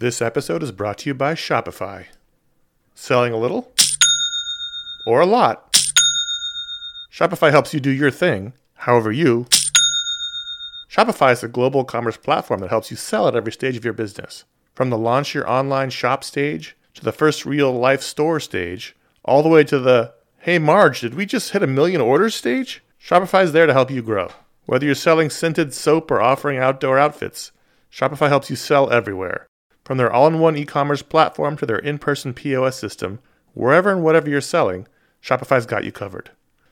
This episode is brought to you by Shopify. Selling a little or a lot? Shopify helps you do your thing, however you. Shopify is a global commerce platform that helps you sell at every stage of your business. From the launch your online shop stage to the first real life store stage, all the way to the hey Marge, did we just hit a million orders stage? Shopify is there to help you grow. Whether you're selling scented soap or offering outdoor outfits, Shopify helps you sell everywhere. From their all in one e commerce platform to their in person POS system, wherever and whatever you're selling, Shopify's got you covered.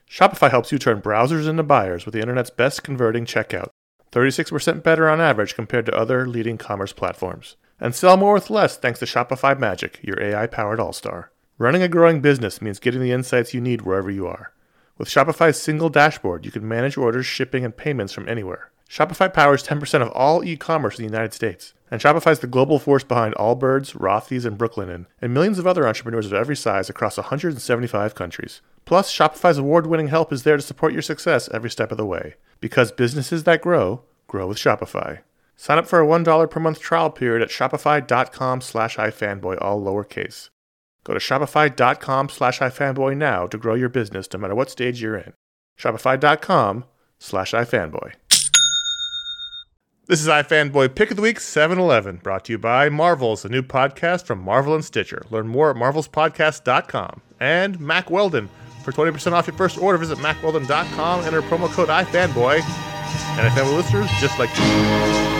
Shopify helps you turn browsers into buyers with the internet's best converting checkout, 36% better on average compared to other leading commerce platforms. And sell more with less thanks to Shopify Magic, your AI powered all star. Running a growing business means getting the insights you need wherever you are. With Shopify's single dashboard, you can manage orders, shipping, and payments from anywhere. Shopify powers 10% of all e commerce in the United States. And Shopify's the global force behind Allbirds, Rothy's, and Brooklinen, and millions of other entrepreneurs of every size across 175 countries. Plus, Shopify's award winning help is there to support your success every step of the way. Because businesses that grow, grow with Shopify. Sign up for a $1 per month trial period at shopify.com slash ifanboy, all lowercase. Go to shopify.com slash ifanboy now to grow your business no matter what stage you're in. Shopify.com slash ifanboy. This is iFanboy Pick of the Week 711, brought to you by Marvels, a new podcast from Marvel and Stitcher. Learn more at marvelspodcast.com. And Mack Weldon. For 20% off your first order, visit mackweldon.com, enter promo code iFanboy. And iFanboy listeners, just like you.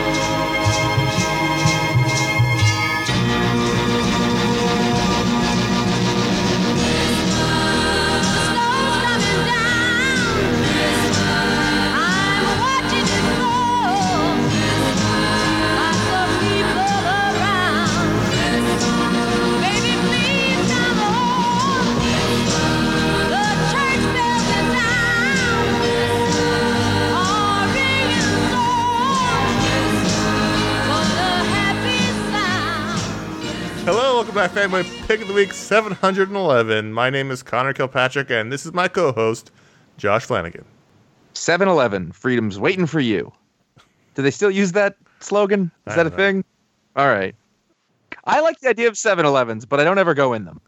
Hello, welcome to iFanboy Pick of the Week 711. My name is Conor Kilpatrick, and this is my co host, Josh Flanagan. 7 Eleven, freedom's waiting for you. Do they still use that slogan? Is that a know. thing? All right. I like the idea of 7 Elevens, but I don't ever go in them.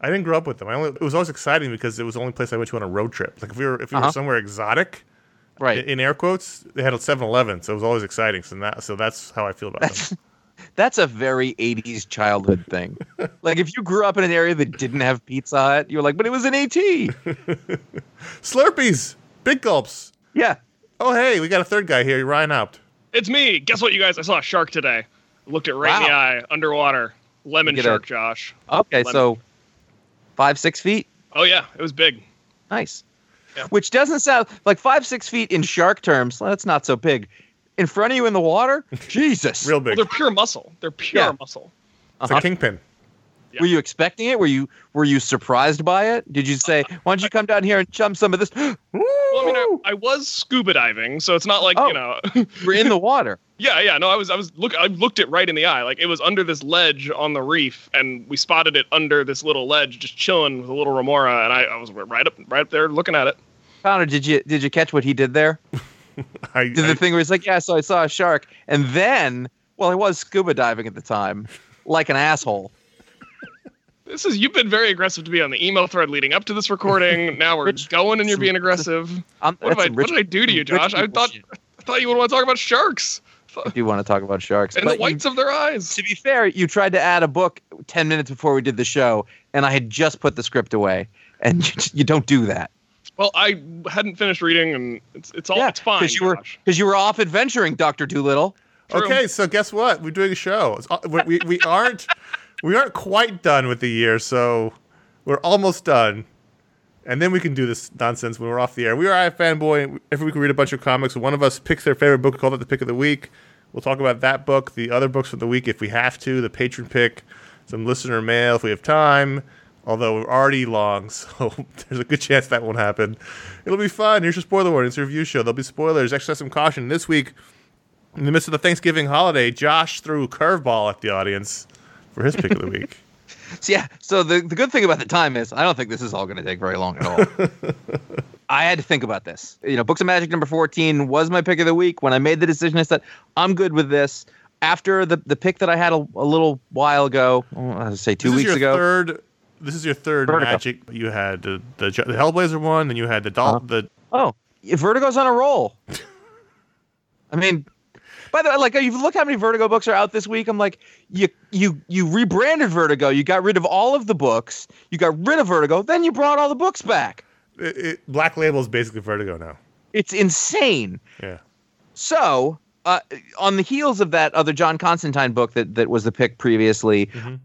I didn't grow up with them. I only, it was always exciting because it was the only place I went to on a road trip. Like if we were if we were Uh-huh. somewhere exotic, Right. in, in air quotes, they had a 7-Eleven, so it was always exciting. So that so that's how I feel about That's them. that's a very 80s childhood thing. like if you grew up in an area that didn't have Pizza Hut, you were like, but it was an AT. Slurpees, big gulps. yeah. Oh hey, we got a third guy here, Ryan Haupt. It's me. Guess what, you guys? I saw a shark today. Looked it right in the eye, underwater. Lemon You get a- shark, Josh. Okay, Lemon. so five, six feet. Oh yeah, it was big. Nice. Yeah. Which doesn't sound like five, six feet in shark terms. That's not so big. In front of you in the water? Jesus. Real Well, big. they're pure muscle. They're pure Yeah. muscle. It's Uh-huh. a kingpin. Were you expecting it? Were you were you surprised by it? Did you say, "Why don't you come down here and chum some of this?" Well, I mean, I, I was scuba diving, so it's not like Oh. you know. We're in the water. yeah, yeah. No, I was, I was look. I looked it right in the eye. Like it was under this ledge on the reef, and we spotted it under this little ledge, just chilling with a little remora, and I, I was right up, right up there looking at it. Conor, did you did you catch what he did there? I, Did I- the thing where he's like, "Yeah, so I saw a shark," and then, well, I was scuba diving at the time, like an asshole. This is you've been very aggressive to be on the email thread leading up to this recording. Now we're Rich- going and you're being aggressive. I'm, What, I, some what did I do to you, Josh? I thought shit. I thought you would want to talk about sharks I do want to talk about sharks, and but the you- whites of their eyes. to be fair, you tried to add a book ten minutes before we did the show, and I had just put the script away, and you, you don't do that. Well, I hadn't finished reading, and it's it's all it's fine. because you were because you were off adventuring, Doctor Doolittle. True. Okay, so guess what? We're doing a show. We, we, we aren't we aren't quite done with the year, so we're almost done. And then we can do this nonsense when we're off the air. We are iFanboy. Every week we read a bunch of comics. One of us picks their favorite book. We call it the pick of the week. We'll talk about that book, the other books of the week if we have to, the patron pick, some listener mail if we have time. Although we're already long, so there's a good chance that won't happen. It'll be fun. Here's your spoiler warning. It's a review show. There'll be spoilers. Exercise some caution. This week, in the midst of the Thanksgiving holiday, Josh threw a curveball at the audience for his pick of the week. So yeah, so the, the good thing about the time is I don't think this is all going to take very long at all. I had to think about this. You know, Books of Magic number 14 was my pick of the week. When I made the decision, I said, I'm good with this. after the the pick that I had a, a little while ago, I was say two this weeks is your ago. Third. This is your third Vertigo. magic. You had the, the the Hellblazer one, then you had the doll. Uh-huh. The Oh, Vertigo's on a roll. I mean, by the way, like you look how many Vertigo books are out this week. I'm like, you you you rebranded Vertigo. You got rid of all of the books. You got rid of Vertigo. Then you brought all the books back. it, it, Black Label is basically Vertigo now. It's insane. Yeah. So, uh, on the heels of that other John Constantine book that that was the pick previously, Mhm.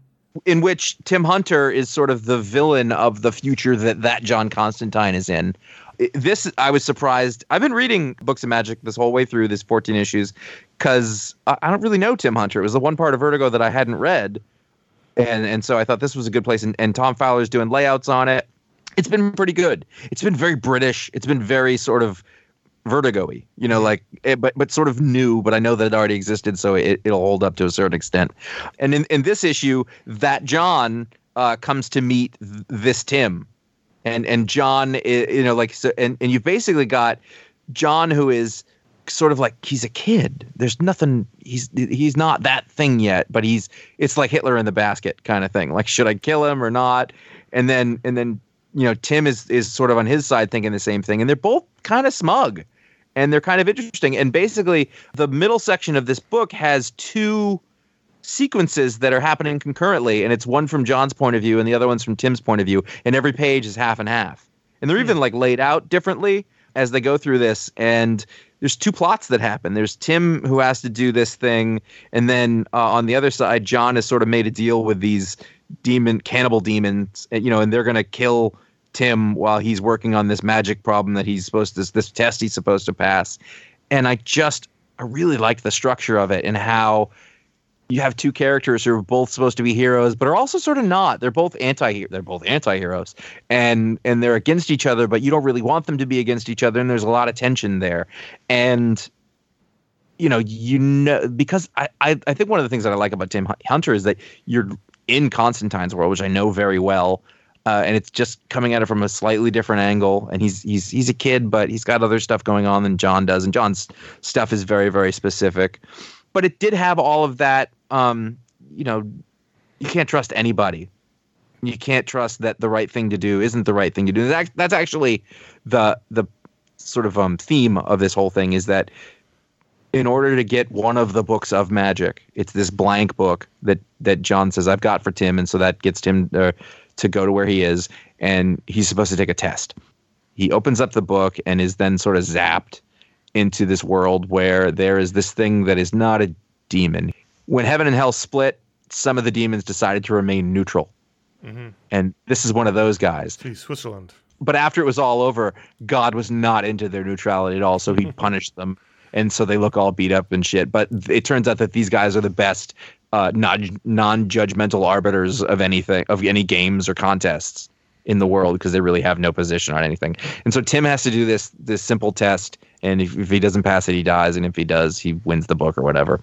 In which Tim Hunter is sort of the villain of the future that that John Constantine is in. This I was surprised. I've been reading books of magic this whole way through this 14 issues because I, don't really know Tim Hunter. It was the one part of Vertigo that I hadn't read, and and so I thought this was a good place. And, and Tom Fowler's doing layouts on it. It's been pretty good. It's been very British. It's been very sort of vertigo-y, you know, like it, but but sort of new. But I know that it already existed, so it, it'll hold up to a certain extent. And in, in this issue, that John uh, comes to meet th- this Tim, and and John, you know, like so, and and you've basically got John who is sort of like he's a kid. There's nothing. He's he's not that thing yet, but he's it's like Hitler in the basket kind of thing. Like should I kill him or not? And then and then you know Tim is is sort of on his side thinking the same thing, and they're both kind of smug, and they're kind of interesting. And basically, the middle section of this book has two sequences that are happening concurrently, and it's one from John's point of view and the other one's from Tim's point of view, and every page is half and half, and they're even like laid out differently as they go through this, and there's two plots that happen. There's Tim who has to do this thing, and then uh, on the other side, John has sort of made a deal with these demon cannibal demons, and, you know, and they're gonna kill Tim while he's working on this magic problem that he's supposed to this test he's supposed to pass. And I just I really like the structure of it and how you have two characters who are both supposed to be heroes, but are also sort of not. They're both anti they're both anti-heroes. And and they're against each other, but you don't really want them to be against each other, and there's a lot of tension there. And you know, you know because I, I, I think one of the things that I like about Tim Hunter is that you're in Constantine's world, which I know very well. Uh, and it's just coming at it from a slightly different angle. And he's he's he's a kid, but he's got other stuff going on than John does, and John's stuff is very very specific. But it did have all of that. Um, you know, you can't trust anybody. You can't trust that the right thing to do isn't the right thing to do. That's actually the the sort of um, theme of this whole thing is that in order to get one of the books of magic, it's this blank book that that John says I've got for Tim, and so that gets Tim uh, to go to where he is, and he's supposed to take a test. He opens up the book and is then sort of zapped into this world where there is this thing that is not a demon. When heaven and hell split, some of the demons decided to remain neutral, Mhm. and this is one of those guys Switzerland. but after it was all over, God was not into their neutrality at all, so he punished them, and so they look all beat up and shit. But it turns out that these guys are the best uh, non non-judgmental arbiters of anything, of any games or contests in the world, because they really have no position on anything. And so Tim has to do this this simple test, and if, if he doesn't pass it, he dies, and if he does, he wins the book or whatever.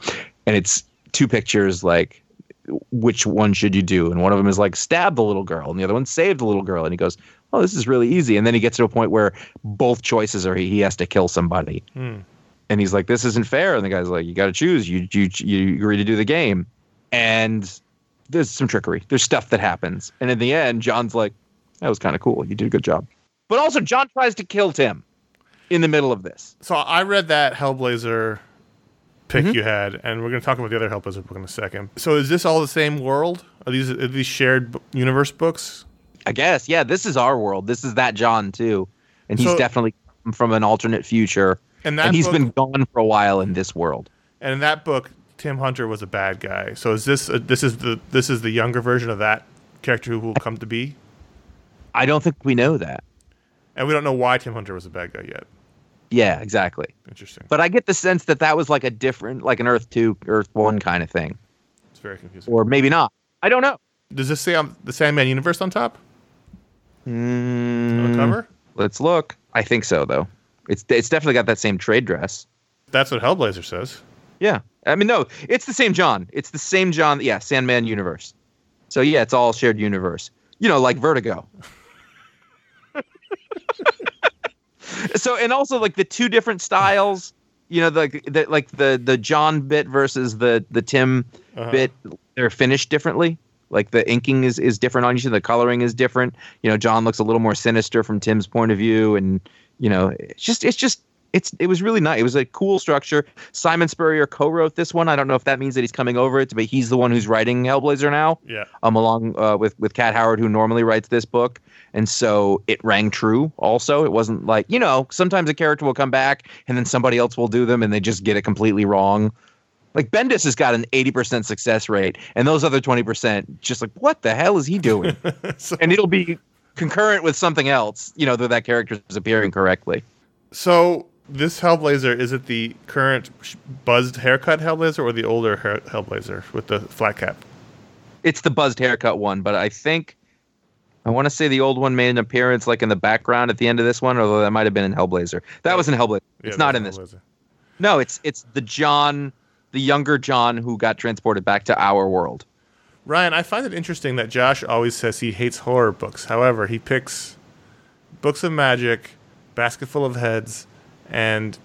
And it's two pictures like which one should you do? And one of them is like stab the little girl, and the other one save the little girl. And he goes, "Oh, this is really easy." And then he gets to a point where both choices are he, he has to kill somebody, Hmm. and he's like, "This isn't fair." And the guy's like, "You got to choose. You you you agree to do the game." And there's some trickery. There's stuff that happens, and in the end, John's like, "That was kind of cool. You did a good job." But also, John tries to kill Tim in the middle of this. So I read that Hellblazer pick Mhm. you had, and we're going to talk about the other Hellblazer book in a second. So is this all the same world? Are these are these shared universe books? I guess, yeah, this is our world. This is that John too, and he's So- definitely come from an alternate future. And that and he's book, been gone for a while in this world. and in that book, Tim Hunter was a bad guy. So is this uh this is the this is the younger version of that character who will come to be? I don't think we know that. And we don't know why Tim Hunter was a bad guy yet. Yeah, exactly. Interesting. But I get the sense that that was like a different, like an Earth Two, Earth One kind of thing, It's very confusing. or maybe not. I don't know. Does this say on the Sandman universe on top on Mm, the cover? Let's look. I think so, though. It's it's definitely got that same trade dress. That's what Hellblazer says. Yeah, I mean, no, it's the same John. It's the same John. Yeah, Sandman universe. So yeah, it's all shared universe. You know, like Vertigo. so and also like the two different styles you know the, the like the the John bit versus the the Tim Uh-huh. bit they're finished differently. Like the inking is is different on each, and the coloring is different. You know, John looks a little more sinister from Tim's point of view, and you know, it's just it's just it's it was really nice. It was a cool structure. Simon Spurrier co-wrote this one. I don't know if that means that he's coming over it, but he's the one who's writing Hellblazer now. Yeah. Um, along uh, with with Kat Howard, who normally writes this book, and so it rang true. Also, it wasn't like you know sometimes a character will come back and then somebody else will do them, and they just get it completely wrong. Like Bendis has got an eighty percent success rate, and those other twenty percent just like what the hell is he doing? So, and it'll be concurrent with something else, you know, that that character is appearing correctly. so this Hellblazer is it the current buzzed haircut Hellblazer or the older hair- Hellblazer with the flat cap? It's the buzzed haircut one, but I think I want to say the old one made an appearance like in the background at the end of this one, although that might have been in Hellblazer. That was in Hellblazer. Yeah, It's not in this. Hellblazer. No, it's it's the John, the younger John who got transported back to our world. Ryan, I find it interesting that Josh always says he hates horror books. However, he picks books of magic, Basket Full of Heads, and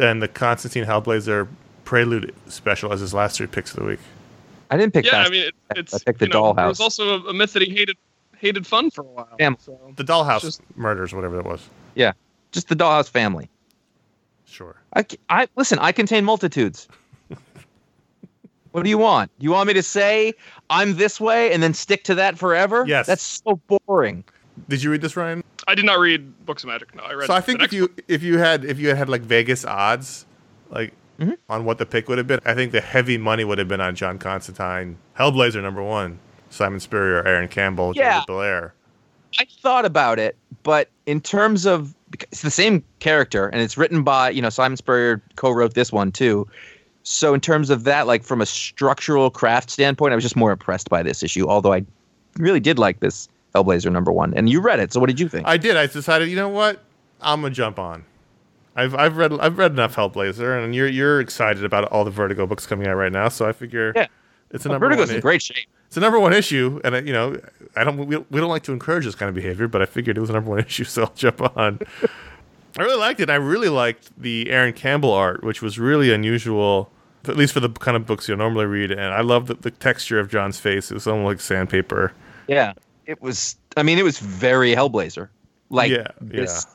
and the Constantine Hellblazer Prelude special as his last three picks of the week. I didn't pick Yeah, that. I mean, it, it's I picked the you know, There Dollhouse. was also a, a myth that he hated hated fun for a while. Damn. So. The Dollhouse Just- murders, whatever that was. yeah, just the Dollhouse family. Sure. I, c- I- listen. I contain multitudes. what do you want? You want me to say I'm this way and then stick to that forever? Yes. That's so boring. Did you read this, Ryan? I did not read Books of Magic. No, I read. So I think if you if you had if you had, had like Vegas odds, like Mhm. on what the pick would have been, I think the heavy money would have been on John Constantine, Hellblazer number one, Simon Spurrier, Aaron Campbell, Yeah. Joseph Bellaire. I thought about it, but in terms of it's the same character and it's written by you know Simon Spurrier co-wrote this one too. So in terms of that, like from a structural craft standpoint, I was just more impressed by this issue. Although I really did like this Hellblazer number one, and you read it. So what did you think? I did. I decided, you know what? I'm gonna jump on. I've I've read I've read enough Hellblazer, and you're you're excited about all the Vertigo books coming out right now. So I figure, Yeah. it's a Well, number Vertigo's one. in great shape. It's a number one issue, and uh, you know, I don't we, we don't like to encourage this kind of behavior, but I figured it was a number one issue, so I'll jump on. I really liked it. I really liked the Aaron Campbell art, which was really unusual, at least for the kind of books you normally read. And I love the, the texture of John's face; it was almost like sandpaper. Yeah, it was. I mean, it was very Hellblazer. Like Yeah, this.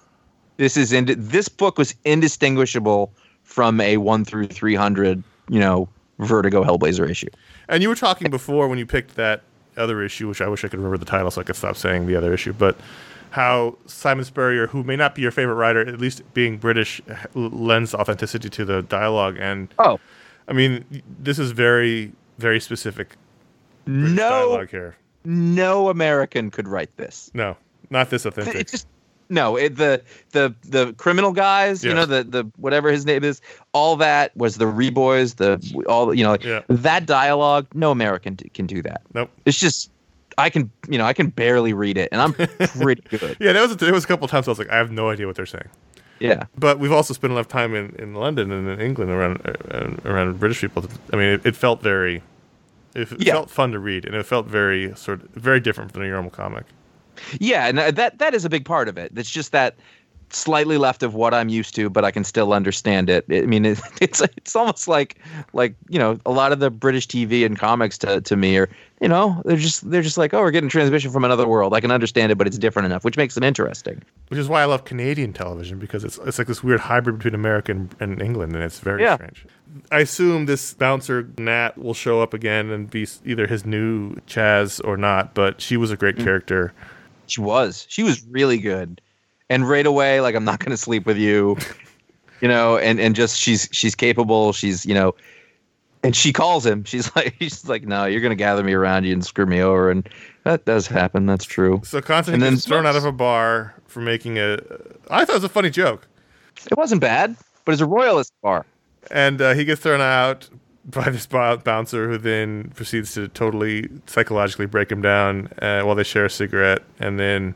This is ind- This book was indistinguishable from a one through three hundred. You know, Vertigo Hellblazer issue. And you were talking before when you picked that other issue, which I wish I could remember the title so I could stop saying the other issue, but how Simon Spurrier, who may not be your favorite writer, at least being British, lends authenticity to the dialogue. And Oh I mean, this is very, very specific British no, dialogue here. No American could write this. No, not this authentic. It just no. It, the the the criminal guys, you know, the the whatever his name is, all that was the Reboys, the all you know, like, Yeah. that dialogue. No American can do that. nope. It's just I can you know I can barely read it, and I'm pretty good. Yeah, there was a, there was a couple times I was like, I have no idea what they're saying. Yeah. But we've also spent enough time in, in London and in England around uh, around British people. I mean, it, it felt very, it, it Yeah. felt fun to read, and it felt very sort of very different from a normal comic. Yeah, and uh, that that is a big part of it. It's just that slightly left of what I'm used to, but I can still understand it. I mean, it, it's it's almost like like you know a lot of the British TV and comics to to me are you know they're just they're just like oh we're getting transmission from another world. I can understand it, but it's different enough, which makes them interesting. Which is why I love Canadian television because it's it's like this weird hybrid between America and, and England, and it's very Yeah. strange. I assume this bouncer Nat will show up again and be either his new Chaz or not, but she was a great Mm. character. She was she was really good, and right away like I'm not going to sleep with you, you know, and and just she's she's capable. She's you know. And she calls him. She's like, she's like, no, you're gonna gather me around you and screw me over, and that does happen. That's true. So Constantine And gets thrown out of a bar for making a. I thought it was a funny joke. It wasn't bad, but it's a royalist bar. and uh, he gets thrown out by this bouncer who then proceeds to totally psychologically break him down uh, while they share a cigarette and then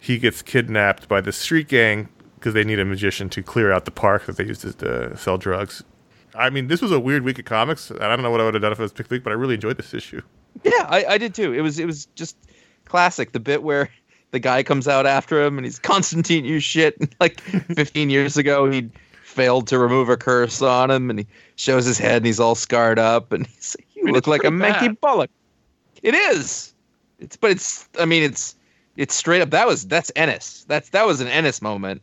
he gets kidnapped by the street gang because they need a magician to clear out the park that they used to uh, sell drugs i mean this was a weird week of comics and i don't know what i would have done if it was pick week but i really enjoyed this issue Yeah, I, I did too. It was it was just classic. The bit where the guy comes out after him and he's Constantine, you shit. Like 15 years ago, he'd failed to remove a curse on him, and he shows his head and he's all scarred up, and he's like, you mean, look like a pretty manky bullock. It is. It's but it's I mean it's it's straight up that was that's Ennis. That's that was an Ennis moment.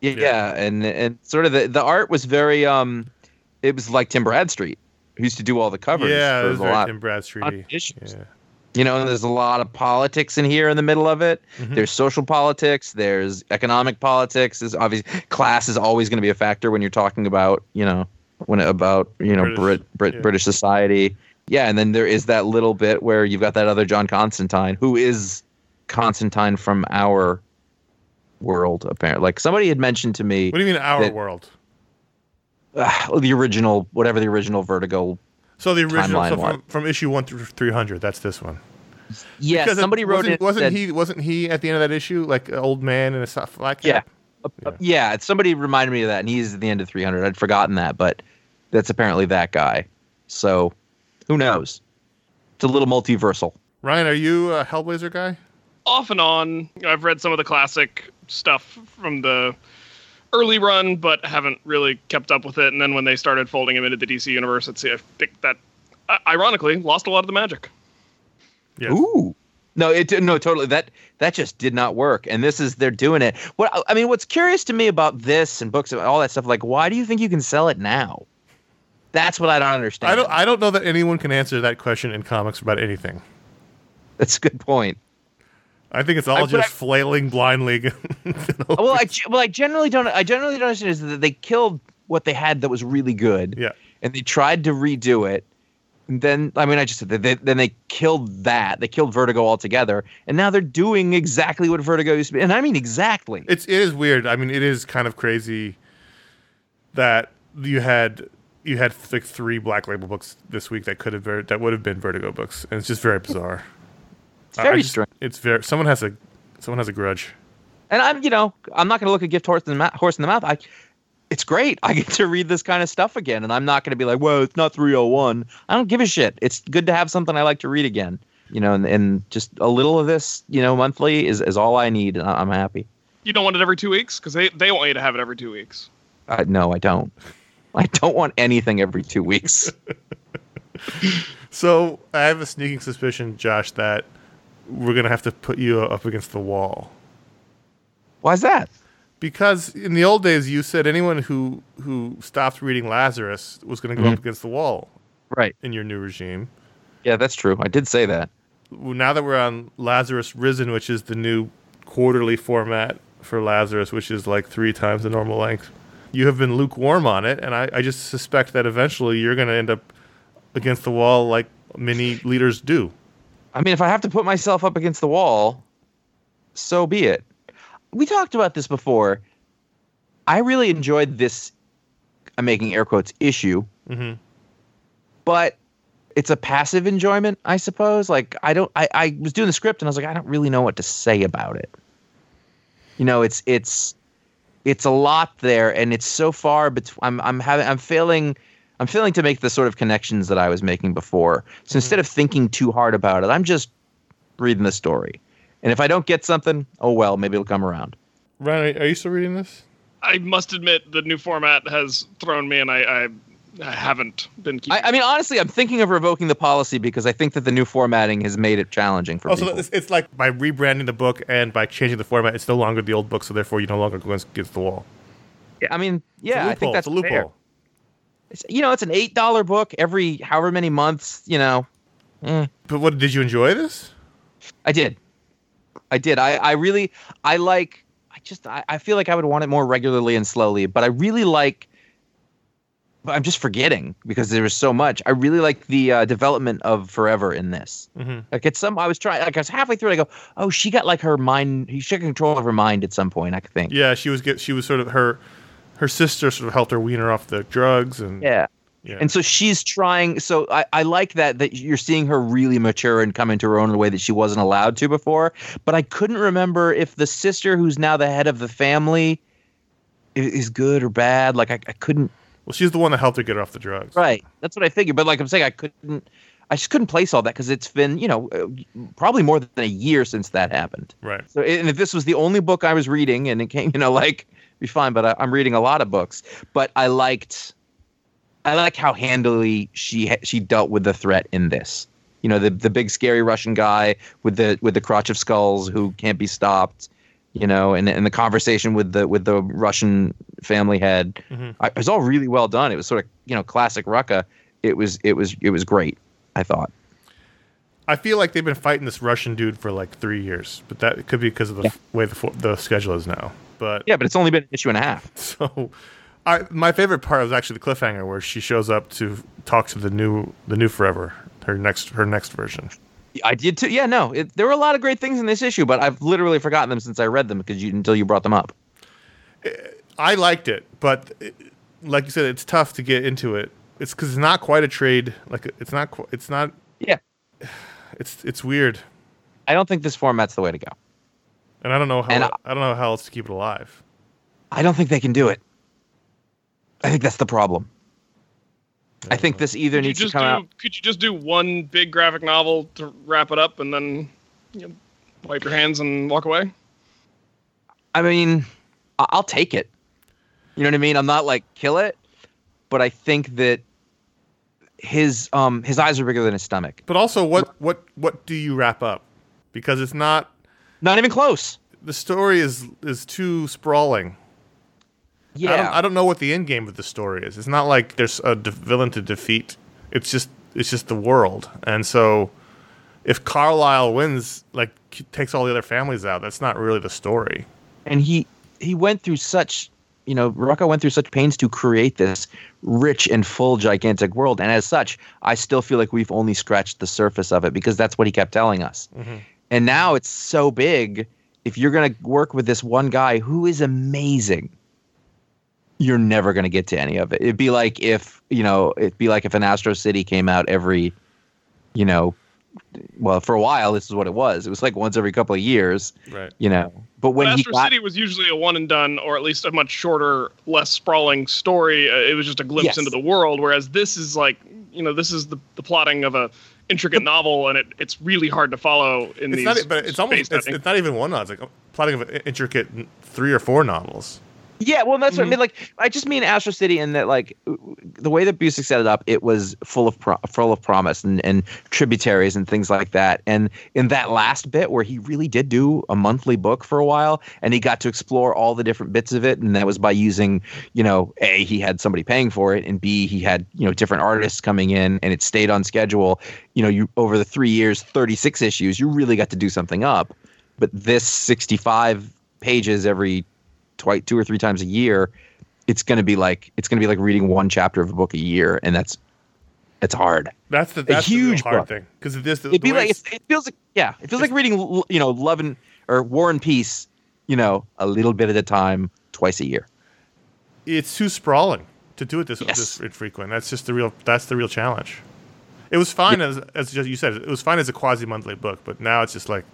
Yeah, Yeah. and and sort of the the art was very um it was like Tim Bradstreet who used to do all the covers yeah, was a lot Tim Bradstreet. Yeah. you know, and there's a lot of politics in here in the middle of it. Mhm. There's social politics. There's economic politics. Is obviously class is always going to be a factor when you're talking about you know when about you know British, Brit, Brit, yeah. British society. Yeah, and then there is that little bit where you've got that other John Constantine who is Constantine from our world apparently. Like somebody had mentioned to me What do you mean our That- world? uh, the original whatever the original Vertigo. So the original so from, from issue one through three hundred. That's this one. Yeah, Because it somebody wrote wasn't, it. Wasn't said- he? Wasn't he at the end of that issue like an old man and a soft flat Yeah. cap? Uh, yeah, somebody reminded me of that, and he's at the end of 300. I'd forgotten that, but that's apparently that guy. So, who knows? It's a little multiversal. Ryan, are you a Hellblazer guy? Off and on. I've read some of the classic stuff from the early run, but haven't really kept up with it. And then when they started folding him into the DC universe, it's, I think that, uh, ironically, lost a lot of the magic. Yeah. Ooh. No, it no totally that that just did not work. And this is they're doing it. What I mean, what's curious to me about this and books and all that stuff, like why do you think you can sell it now? That's what I don't understand. I don't. I don't know that anyone can answer that question in comics about anything. That's a good point. I think it's all I- just I- flailing blindly. Well, I well, I generally don't. I generally don't understand is that they killed what they had that was really good. yeah. and they tried to redo it. And then, I mean, I just said that they, then they killed that. They killed Vertigo altogether, and now they're doing exactly what Vertigo used to be. And I mean, exactly. It's it is weird. I mean, it is kind of crazy that you had you had like three Black Label books this week that could have that would have been Vertigo books, and it's just very bizarre. It's very I just- strange. It's very someone has a someone has a grudge. And I'm, you know, I'm not going to look a gift horse in the mouth. Horse in the mouth. I, it's great. I get to read this kind of stuff again, and I'm not going to be like, "Well, it's not 301." I don't give a shit. It's good to have something I like to read again. You know, and, and just a little of this, you know, monthly is, is all I need, and I- I'm happy. You don't want it every two weeks? Because they, they want you to have it every two weeks. Uh, no, I don't. I don't want anything every two weeks. So I have a sneaking suspicion, Josh, that we're gonna have to put you up against the wall Why's that? because in the old days you said anyone who who stopped reading Lazarus was gonna go Mhm. up against the wall Right. in your new regime. Yeah, that's true. I did say that. now that we're on Lazarus Risen, which is the new quarterly format for Lazarus, which is like three times the normal length, you have been lukewarm on it, and I, I just suspect that eventually you're going to end up against the wall like many leaders do. I mean, if I have to put myself up against the wall, so be it. We talked about this before. I really enjoyed this, I'm making air quotes, issue, hmm but it's a passive enjoyment, I suppose. Like, I don't, I, I was doing the script and I was like, I don't really know what to say about it. You know, it's, it's, it's a lot there and it's so far between, I'm, I'm having, I'm failing, I'm failing to make the sort of connections that I was making before. So mm-hmm. instead of thinking too hard about it, I'm just reading the story. And if I don't get something, oh well, maybe it'll come around. Ryan, are- are you still reading this? I must admit, the new format has thrown me, and I, I, I haven't been keeping. I, I mean, honestly, I'm thinking of revoking the policy because I think that the new formatting has made it challenging for Also, people. it's, it's like by rebranding the book and by changing the format, it's no longer the old book, so therefore you no longer go against the wall. Yeah, I mean, yeah, I think that's it's a loophole. fair. It's, you know, it's an eight dollar book every however many months. You know, eh, But what did you enjoy this? I did, I did. I, I really, I like. I just, I, I feel like I would want it more regularly and slowly. But I really like. But I'm just forgetting because there was so much. I really like the uh, development of Forever in this. Mm-hmm. Like it's some, I was trying. Like I was halfway through, I go, "Oh, she got like her mind. She got control of her mind at some point." I think. Yeah, she was get. She was sort of her. Her sister sort of helped her wean her off the drugs, and Yeah. yeah. And so she's trying. So I, I like that that you're seeing her really mature and come into her own in a way that she wasn't allowed to before. But I couldn't remember if the sister who's now the head of the family is good or bad. Like I, I couldn't. well, she's the one that helped her get off the drugs. Right. That's what I figured. But like I'm saying, I couldn't. I just couldn't place all that because it's been you know uh, probably more than a year since that happened. Right. So and if this was the only book I was reading and it came you know like be fine. But I, I'm reading a lot of books. But I liked, I like how handily she she dealt with the threat in this. You know, the the big scary Russian guy with the with the crotch of skulls who can't be stopped. You know, and and the conversation with the with the Russian family head. Mhm. I, it was all really well done. It was sort of you know classic Rucka. It was it was it was great. I thought. I feel like they've been fighting this Russian dude for like three years, but that could be because of the Yeah. f- way the, fo- the schedule is now. But Yeah, but it's only been an issue and a half. so, I my favorite part was actually the cliffhanger where she shows up to talk to the new the new Forever, her next her next version. I did too. Yeah, no, it, there were a lot of great things in this issue, but I've literally forgotten them since I read them because you until you brought them up. I liked it, but it, like you said, it's tough to get into it. It's because it's not quite a trade. Like it's not. It's not. Yeah, It's it's weird, I don't think this format's the way to go. And I don't know how. I, I- don't know how else to keep it alive. I don't think they can do it. I think that's the problem. I think this either Could you needs to just come do? out. Could you just do one big graphic novel to wrap it up, and then you know, wipe your hands and walk away? I mean, I'll take it. You know what I mean? I'm not like kill it, but I think that his um his eyes are bigger than his stomach. But also, what what what do you wrap up? Because it's not. Not even close. The story is is too sprawling. Yeah. I don't, I don't know what the end game of the story is. It's not like there's a de- villain to defeat. It's just it's just the world. And so, if Carlisle wins, like takes all the other families out, that's not really the story. and he he went through such you know Rucka went through such pains to create this rich and full gigantic world and as such I still feel like we've only scratched the surface of it because that's what he kept telling us mm-hmm. And now it's so big if you're going to work with this one guy who is amazing you're never going to get to any of it it'd be like if you know it'd be like if an Astro City came out every you know well for a while this is what it was it was like once every couple of years Right. you know but when Astro got City was usually a one and done, or at least a much shorter, less sprawling story. Uh, it was just a glimpse Yes. into the world. Whereas this is like, you know, this is the, the plotting of a intricate novel, and it, it's really hard to follow in It's these. not, but it's almost it's, it's not even one novel. It's like plotting of an intricate three or four novels. Yeah, well, that's what I mean. Mm-hmm. Like, I just mean Astro City, and that like the way that Busiek set it up, it was full of pro- full of promise and, and tributaries and things like that. And in that last bit where he really did do a monthly book for a while, and he got to explore all the different bits of it, and that was by using, you know, a he had somebody paying for it, and b he had you know different artists coming in, and it stayed on schedule. You know, you over the three years, thirty six issues, you really got to do something up. But this sixty five pages every twice two or three times a year it's going to be like it's going to be like reading one chapter of a book a year and that's it's hard That's the that's huge the hard book. thing because this the it'd be like it feels like yeah it feels like reading you know love and or war and peace you know a little bit at a time twice a year it's too sprawling to do it this Yes. this frequent. That's just the real that's the real challenge. It was fine as as just you said it was fine as a quasi monthly book, but now it's just like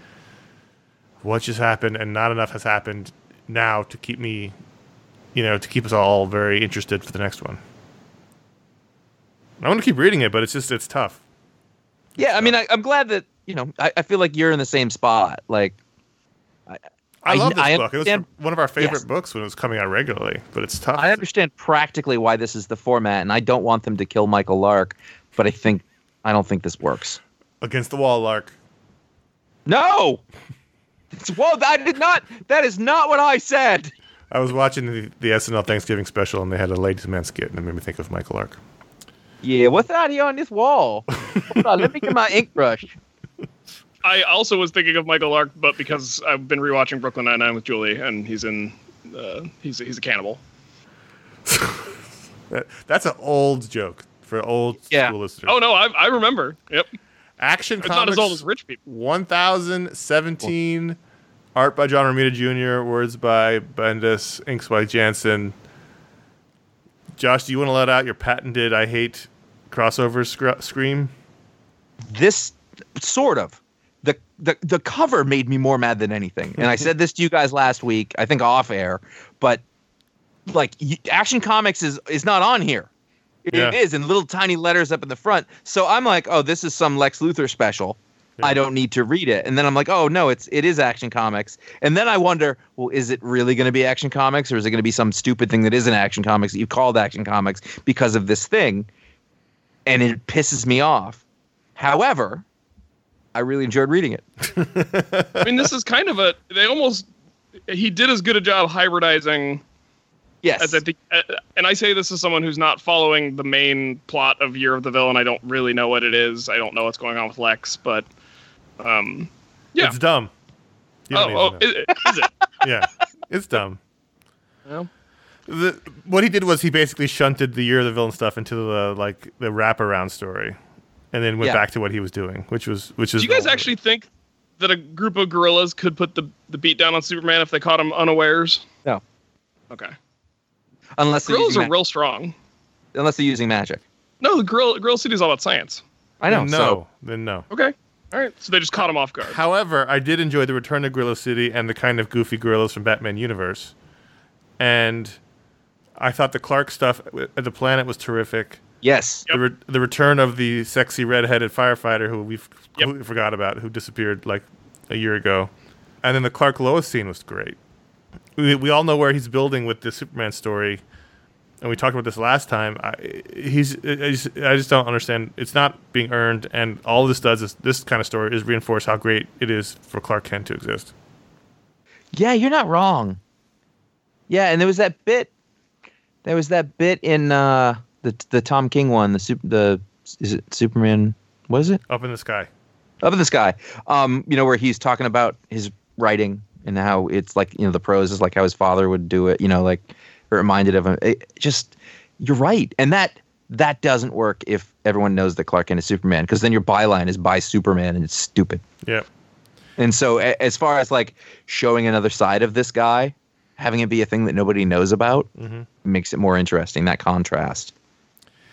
what just happened and not enough has happened now to keep me you know to keep us all very interested for the next one. I want to keep reading it, but it's just it's tough. yeah i mean I, i'm glad that you know I, I feel like you're in the same spot like I, I- love this I book. It was one of our favorite Yes. books when it was coming out regularly, but it's tough. i understand practically why this is the format and i don't want them to kill michael lark but i think i don't think this works Against the wall, Lark. no whoa i did not that is not what i said I was watching the, the SNL Thanksgiving special, and they had a ladies' man skit, and it made me think of Michael Lark. Yeah, what's that here on this wall? Hold on, let me get my ink brush. I also was thinking of Michael Lark, but because I've been rewatching Brooklyn Nine Nine with Julie, and he's in, uh, he's he's a cannibal. That, that's an old joke for old Yeah. school listeners. Oh no, I I remember. Yep, Action it's Comics not as old as rich people. 1017, art by John Romita Jr., words by Bendis, inks by Janson. Josh, do you want to let out your patented I hate crossover scr- scream? This sort of the, the the cover made me more mad than anything. And I said this to you guys last week, I think off air, but like Action Comics is is not on here. It Yeah. is in little tiny letters up in the front. So I'm like, oh, this is some Lex Luthor special. I don't need to read it. And then I'm like, oh no, it's it is Action Comics. And then I wonder, well, is it really going to be Action Comics, or is it going to be some stupid thing that isn't Action Comics that you called Action Comics because of this thing? And it pisses me off. However, I really enjoyed reading it. I mean, this is kind of a. They almost. He did as good a job hybridizing Yes. as I think, uh, and I say this as someone who's not following the main plot of Year of the Villain. I don't really know what it is. I don't know what's going on with Lex, but um, yeah. It's dumb. You oh, oh, need to know. is, is it? yeah, it's dumb. Well, The, what he did was he basically shunted the year of the villain stuff into the like the wraparound story, and then went Yeah. back to what he was doing, which was which is. do you guys all- actually think that a group of gorillas could put the the beat down on Superman if they caught him unawares? No. Okay. Unless they're Gorillas are ma- real strong. unless they're using magic. No, the Gorilla, Gorilla City is all about science. I know. Then no, So then no. Okay. All right. So they just caught him off guard. However, I did enjoy the return to Gorilla City and the kind of goofy gorillas from Batman universe, and I thought the Clark stuff at the planet was terrific. yes. Yep. The, re- the return of the sexy redheaded firefighter who we f- Yep. forgot about, who disappeared like a year ago, and then the Clark Lois scene was great. We, we all know where he's building with the Superman story, and we talked about this last time. I, he's I just, I just don't understand. It's not being earned, and all this does is this kind of story is reinforce how great it is for Clark Kent to exist. Yeah, you're not wrong. Yeah, and there was that bit. There was that bit in uh, the the Tom King one. The super the is it Superman? What is it? Up in the sky. Up in the sky. Um, you know where he's talking about his writing and how it's like you know the prose is like how his father would do it. You know, like reminded of him. It just you're right, and that that doesn't work if everyone knows that Clark Kent is Superman because then your byline is by Superman and it's stupid. Yeah. And so, a- as far as like showing another side of this guy, having it be a thing that nobody knows about Mhm. makes it more interesting. That contrast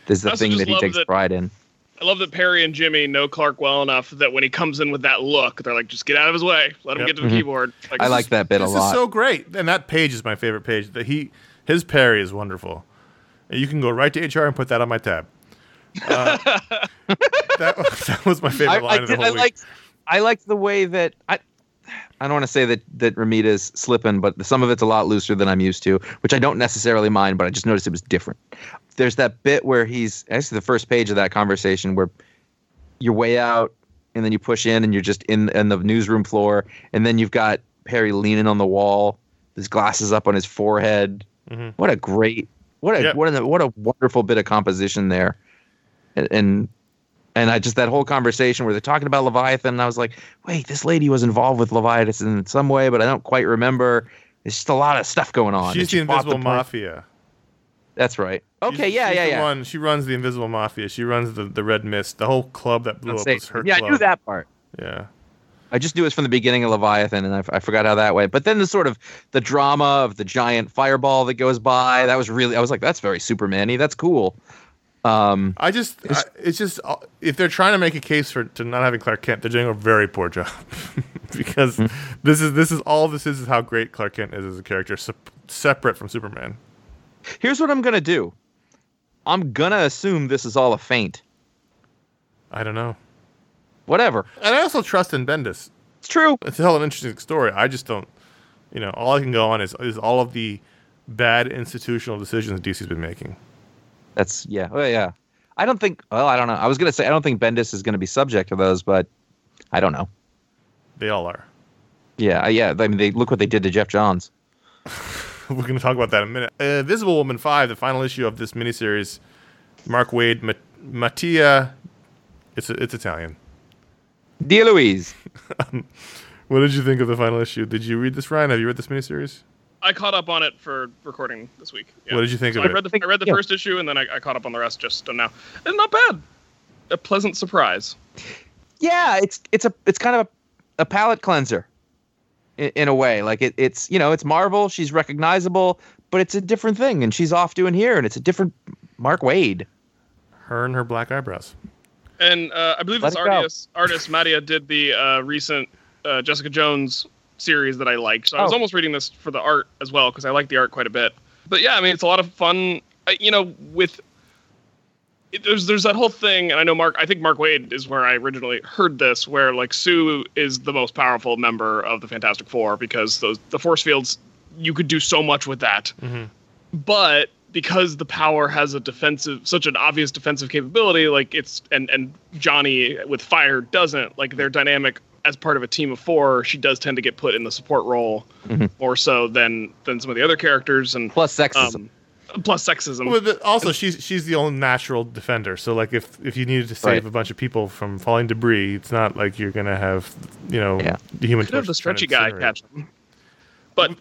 is the thing that he takes that- pride in. I love that Perry and Jimmy know Clark well enough that when he comes in with that look, they're like, just get out of his way. Let him Yep. get to the Mhm. keyboard. Like, I like is- that bit a This is so great, and that page is my favorite page. That he his Perry is wonderful. And You can go right to HR and put that on my tab. Uh, that, that was my favorite I, line I, of the did, whole I week. liked I liked the way that I I don't want to say that that Romita's slipping, but some of it's a lot looser than I'm used to, which I don't necessarily mind, but I just noticed it was different. There's that bit where he's actually the first page of that conversation where you're way out and then you push in and you're just in in the newsroom floor, and then you've got Perry leaning on the wall, his glasses up on his forehead. Mhm. What a great what a Yep. what a what a wonderful bit of composition there. And, and and I just that whole conversation where they're talking about Leviathan, and I was like, wait, this lady was involved with Leviathan in some way, but I don't quite remember. It's just a lot of stuff going on. She's And the fought Invisible prin- Mafia. That's right. Okay, She's- yeah, she's yeah, the yeah. One, she runs the Invisible Mafia. She runs the, the Red Mist. The whole club that blew Let's up say- was her yeah, club. I knew that part. Yeah. I just knew it was from the beginning of Leviathan, and I, I forgot how that went. But then the sort of the drama of the giant fireball that goes by, that was really. I was like, that's very Superman-y. That's cool. Um, I just, I, it's just, uh, if they're trying to make a case for to not having Clark Kent, they're doing a very poor job because Hmm. this is this is all this is is how great Clark Kent is as a character, sep- separate from Superman. here's what I'm gonna do. I'm gonna assume this is all a feint. I don't know, Whatever. and I also trust in Bendis. It's true. It's still an interesting story. I just don't, you know, all I can go on is is all of the bad institutional decisions DC's been making. That's yeah. Oh yeah. I don't think. Well, I don't know. I was gonna say I don't think Bendis is gonna be subject to those, but I don't know. They all are. Yeah, I- yeah. I mean, they look what they did to Geoff Johns. We're going to talk about that in a minute. Uh, Invisible Woman 5, the final issue of this miniseries. Mark Waid, Ma- Mattia. It's, it's Italian. De Iulis. What did you think of the final issue? Did you read this, Ryan? Have you read this miniseries? I caught up on it for recording this week. Yeah. What did you think So of I it? read the I read the Yeah. first issue and then I, I caught up on the rest just now. It's not bad. A pleasant surprise. Yeah, it's it's a it's kind of a, a palate cleanser, in, in a way. Like it, it's you know it's Marvel. She's recognizable, but it's a different thing, and she's off doing here, and it's a different Mark Waid. Her and her black eyebrows. And uh, I believe Let this it go. artist artist Mattia did the uh, recent uh, Jessica Jones series that I liked. So I was Oh. almost reading this for the art as well because I like the art quite a bit. But yeah, I mean it's a lot of fun. Uh, you know, with it, there's there's that whole thing, and I know Mark. I think Mark Waid is where I originally heard this, where like Sue is the most powerful member of the Fantastic Four because those the force fields you could do so much with that, but because the power has a defensive such an obvious defensive capability like it's and and johnny with fire doesn't like their dynamic as part of a team of four she does tend to get put in the support role more so than than some of the other characters and Plus sexism. um, plus sexism Well, the, also, she's she's the only natural defender. So, like, if if you needed to save Right. a bunch of people from falling debris, it's not like you're gonna have, you know, Yeah. the human. could have the Torch trying to stretchy guy incinerate. catch them but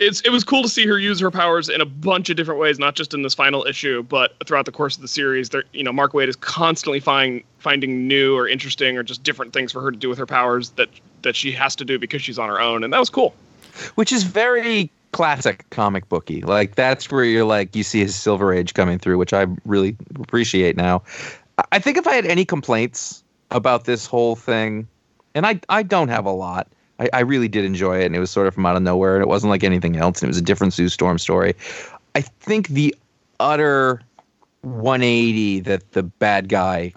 it's it was cool to see her use her powers in a bunch of different ways, not just in this final issue, but throughout the course of the series. There, you know, Mark Waid is constantly find, finding new or interesting or just different things for her to do with her powers that that she has to do because she's on her own, and that was cool. which is very classic comic booky. Like that's where you're like you see his Silver Age coming through, which I really appreciate now. I- I think if I had any complaints about this whole thing, and I I don't have a lot. I, I really did enjoy it, and it was sort of from out of nowhere, and it wasn't like anything else, and it was a different Sue Storm story. I think the utter 180 that the bad guy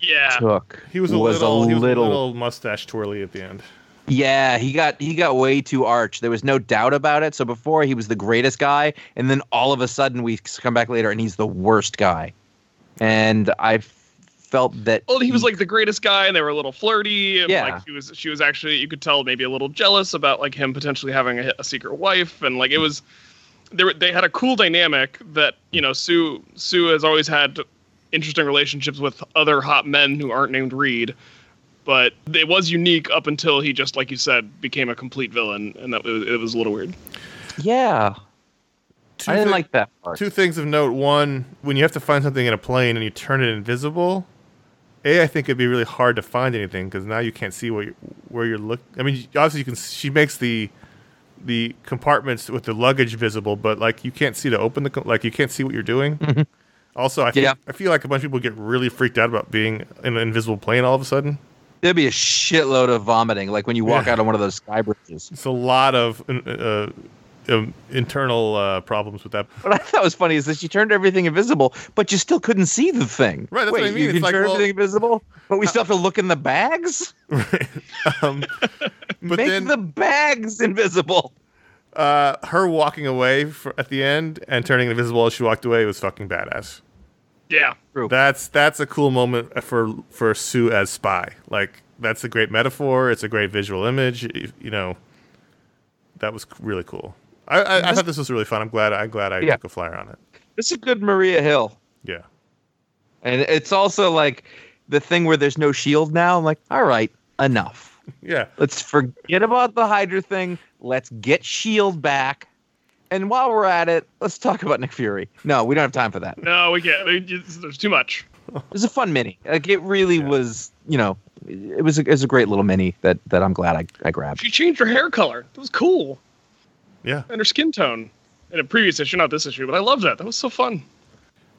Yeah, took He was a was little, a he was little a little mustache twirly at the end. Yeah, he got he got way too arch. There was no doubt about it. So before he was the greatest guy, and then all of a sudden we come back later and he's the worst guy. And I felt that well, he was like the greatest guy, and they were a little flirty. And Yeah. like she was, she was actually you could tell maybe a little jealous about like him potentially having a, a secret wife, and like it was. They were, they had a cool dynamic that you know Sue Sue has always had interesting relationships with other hot men who aren't named Reed, but it was unique up until he just like you said became a complete villain, and that was, it was a little weird. yeah, Two I didn't thi- like that part. Two things of note. One, when you have to find something in a plane and you turn it invisible, a I think it'd be really hard to find anything because now you can't see where you're, where you're looking. I mean, obviously you can. She makes the the compartments with the luggage visible, but like you can't see to open the co- like you can't see what you're doing. Mm-hmm. Also, I feel, Yeah. I feel like a bunch of people get really freaked out about being in an invisible plane all of a sudden. There'd be a shitload of vomiting, like when you walk Yeah. out on one of those sky bridges. It's a lot of uh, um, internal uh, problems with that. What I thought was funny is that she turned everything invisible, but you still couldn't see the thing. Right, that's Wait, what I mean. you It's can like, turn well- everything invisible, but we still have to look in the bags. um, but Make then the bags invisible. uh, her walking away for, at the end and turning invisible as she walked away was fucking badass. Yeah, That's that's a cool moment for for Sue as spy. Like that's a great metaphor. It's a great visual image. You, you know, that was really cool. I, I, I thought this was really fun. I'm glad. I'm glad I Yeah. took a flyer on it. This is good Maria Hill. Yeah. And it's also like the thing where there's no shield now. I'm like, all right, enough. Yeah. Let's forget about the Hydra thing. Let's get Shield back. And while we're at it, let's talk about Nick Fury. No, we don't have time for that. no, we can't. There's there's too much. It was a fun mini. Like it really was, you know, it was a, it was a great little mini that that I'm glad I, I grabbed. She changed her hair color. That was cool. Yeah. and her skin tone in a previous issue, not this issue, but I loved that. That was so fun.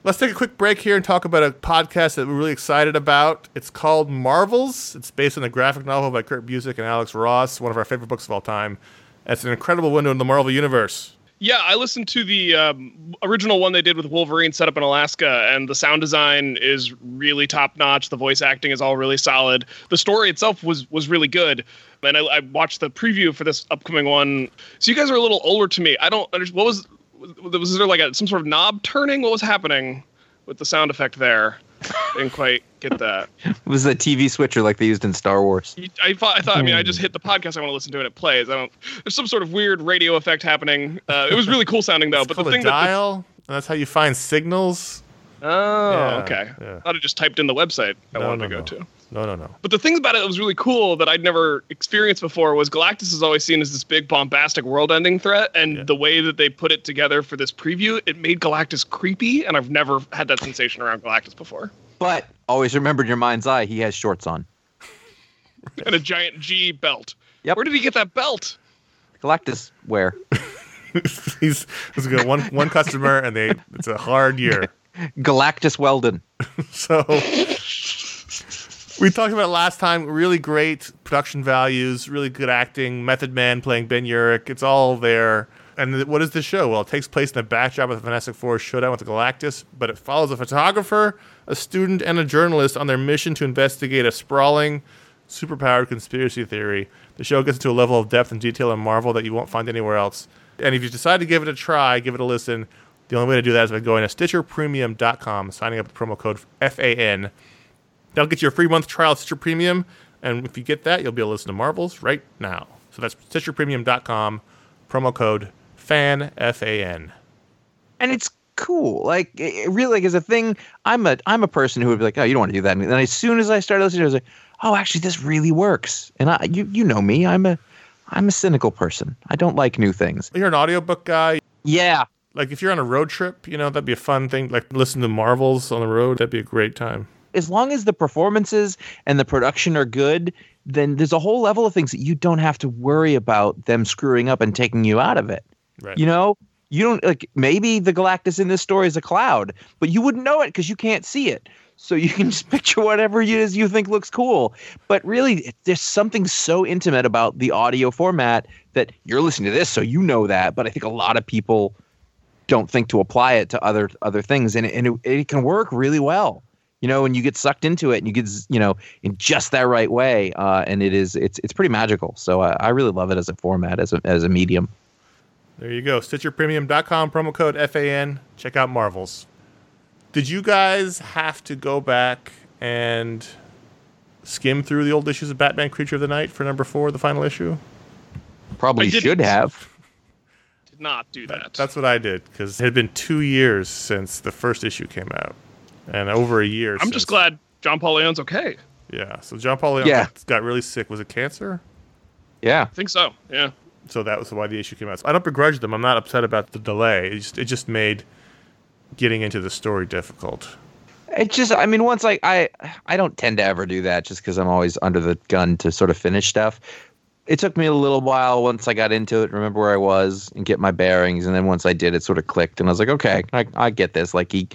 Let's take a quick break here and talk about a podcast that we're really excited about. It's called Marvels. It's based on a graphic novel by Kurt Busiek and Alex Ross, one of our favorite books of all time. It's an incredible window into the Marvel universe. Yeah, I listened to the um, original one they did with Wolverine set up in Alaska, and the sound design is really top notch. The voice acting is all really solid. The story itself was was really good. And I, I watched the preview for this upcoming one. So you guys are a little older to me. I don't understand. What was was there like a, some sort of knob turning? What was happening with the sound effect there? I didn't quite get that. It was a TV switcher like they used in Star Wars. I thought, I thought, I mean, I just hit the podcast I want to listen to and it plays. I don't, there's some sort of weird radio effect happening. Uh, it was really cool sounding though, It's but the thing a that, dial, and that's how you find signals. oh, Yeah, okay. yeah. I thought I just typed in the website I No, wanted no, to go no. to. No, no, no. But the thing about it that was really cool that I'd never experienced before was Galactus is always seen as this big bombastic world-ending threat, and Yeah. the way that they put it together for this preview, it made Galactus creepy, and I've never had that sensation around Galactus before. But always remember in your mind's eye, he has shorts on. And a giant G belt. Yep. Where did he get that belt? Galactus wear. He's he's got one one customer, and they it's a hard year. Galactus Weldon. So we talked about last time. Really great production values, really good acting. Method Man playing Ben Urich. It's all there. And what is the show? Well, it takes place in the backdrop of the Fantastic Four showdown with the Galactus, but it follows a photographer, a student, and a journalist on their mission to investigate a sprawling, superpowered conspiracy theory. The show gets into a level of depth and detail in Marvel that you won't find anywhere else. And if you decide to give it a try, give it a listen, the only way to do that is by going to StitcherPremium.com, signing up with promo code FAN. That'll get you a free month trial of Stitcher Premium, and if you get that, you'll be able to listen to Marvels right now. So that's StitcherPremium.com, promo code FAN, F A N. and it's cool. Like it really, like as a thing, I'm a I'm a person who would be like, oh, you don't want to do that. And then as soon as I started listening, I was like, oh, actually, this really works. And I, you you know me, I'm a I'm a cynical person. I don't like new things. You're an audiobook guy. Yeah, Like if you're on a road trip, you know, that'd be a fun thing. Like listen to Marvels on the road, that'd be a great time. As long as the performances and the production are good, then there's a whole level of things that you don't have to worry about them screwing up and taking you out of it. Right. You know, you don't like maybe the Galactus in this story is a cloud, but you wouldn't know it because you can't see it. So you can just picture whatever it is you think looks cool. But really, there's something so intimate about the audio format that you're listening to this, so you know that. But I think a lot of people don't think to apply it to other other things, and it, and it, it can work really well. You know, and you get sucked into it, and you get you know in just that right way, uh, and it is it's it's pretty magical. So I, I really love it as a format, as a as a medium. There you go. StitcherPremium.com, promo code FAN. Check out Marvels. Did you guys have to go back and skim through the old issues of Batman Creature of the Night for number four, the final issue? Probably should have. Did not do that. That's what I did because it had been two years since the first issue came out, and over a year. I'm just glad John Paul Leon's okay. Yeah. So John Paul Leon Yeah. got, got really sick. Was it cancer? Yeah. I think so. Yeah. So that was why the issue came out. So I don't begrudge them. I'm not upset about the delay. It just, it just made getting into the story difficult. It just, I mean, once I, I, I don't tend to ever do that just because I'm always under the gun to sort of finish stuff. It took me a little while once I got into it, remember where I was and get my bearings. And then once I did, it sort of clicked and I was like, okay, I, I get this. Like he,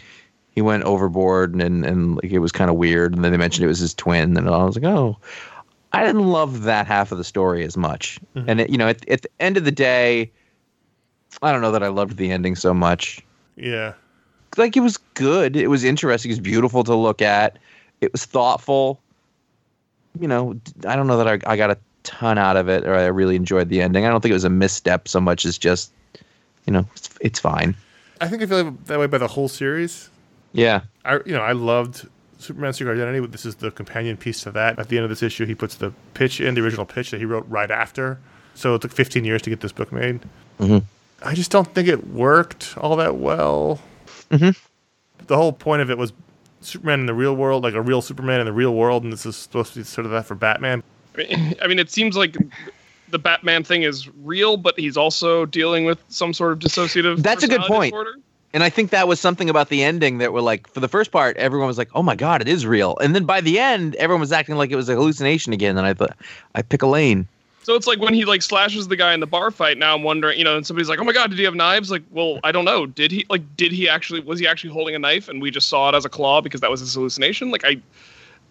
he went overboard and, and, like it was kind of weird. And then they mentioned it was his twin. And I was like, oh, I didn't love that half of the story as much. Mm-hmm. And, it, you know, at, at the end of the day, I don't know that I loved the ending so much Yeah. like it was good. It was interesting. It was beautiful to look at. It was thoughtful. You know, I don't know that I, I got a ton out of it, or I really enjoyed the ending. I don't think it was a misstep so much as just, you know, it's, it's fine. I think I feel that way by the whole series. Yeah, I you know I loved Superman Secret Identity. This is the companion piece to that. At the end of this issue, he puts the pitch in the original pitch that he wrote right after. So it took 15 years to get this book made. Mhm. I just don't think it worked all that well. Mhm. The whole point of it was Superman in the real world, like a real Superman in the real world, and this is supposed to be sort of that for Batman. I mean, I mean, it seems like the Batman thing is real, but he's also dealing with some sort of dissociative. That's a good point. disorder. And I think that was something about the ending that were like, for the first part, everyone was like, "Oh my god, it is real," and then by the end, everyone was acting like it was a hallucination again. And I thought, I pick a lane. So it's like when he like slashes the guy in the bar fight. Now I'm wondering, you know, and somebody's like, "Oh my god, did he have knives?" Like, well, I don't know. Did he like? Did he actually? Was he actually holding a knife, and we just saw it as a claw because that was his hallucination? Like, I,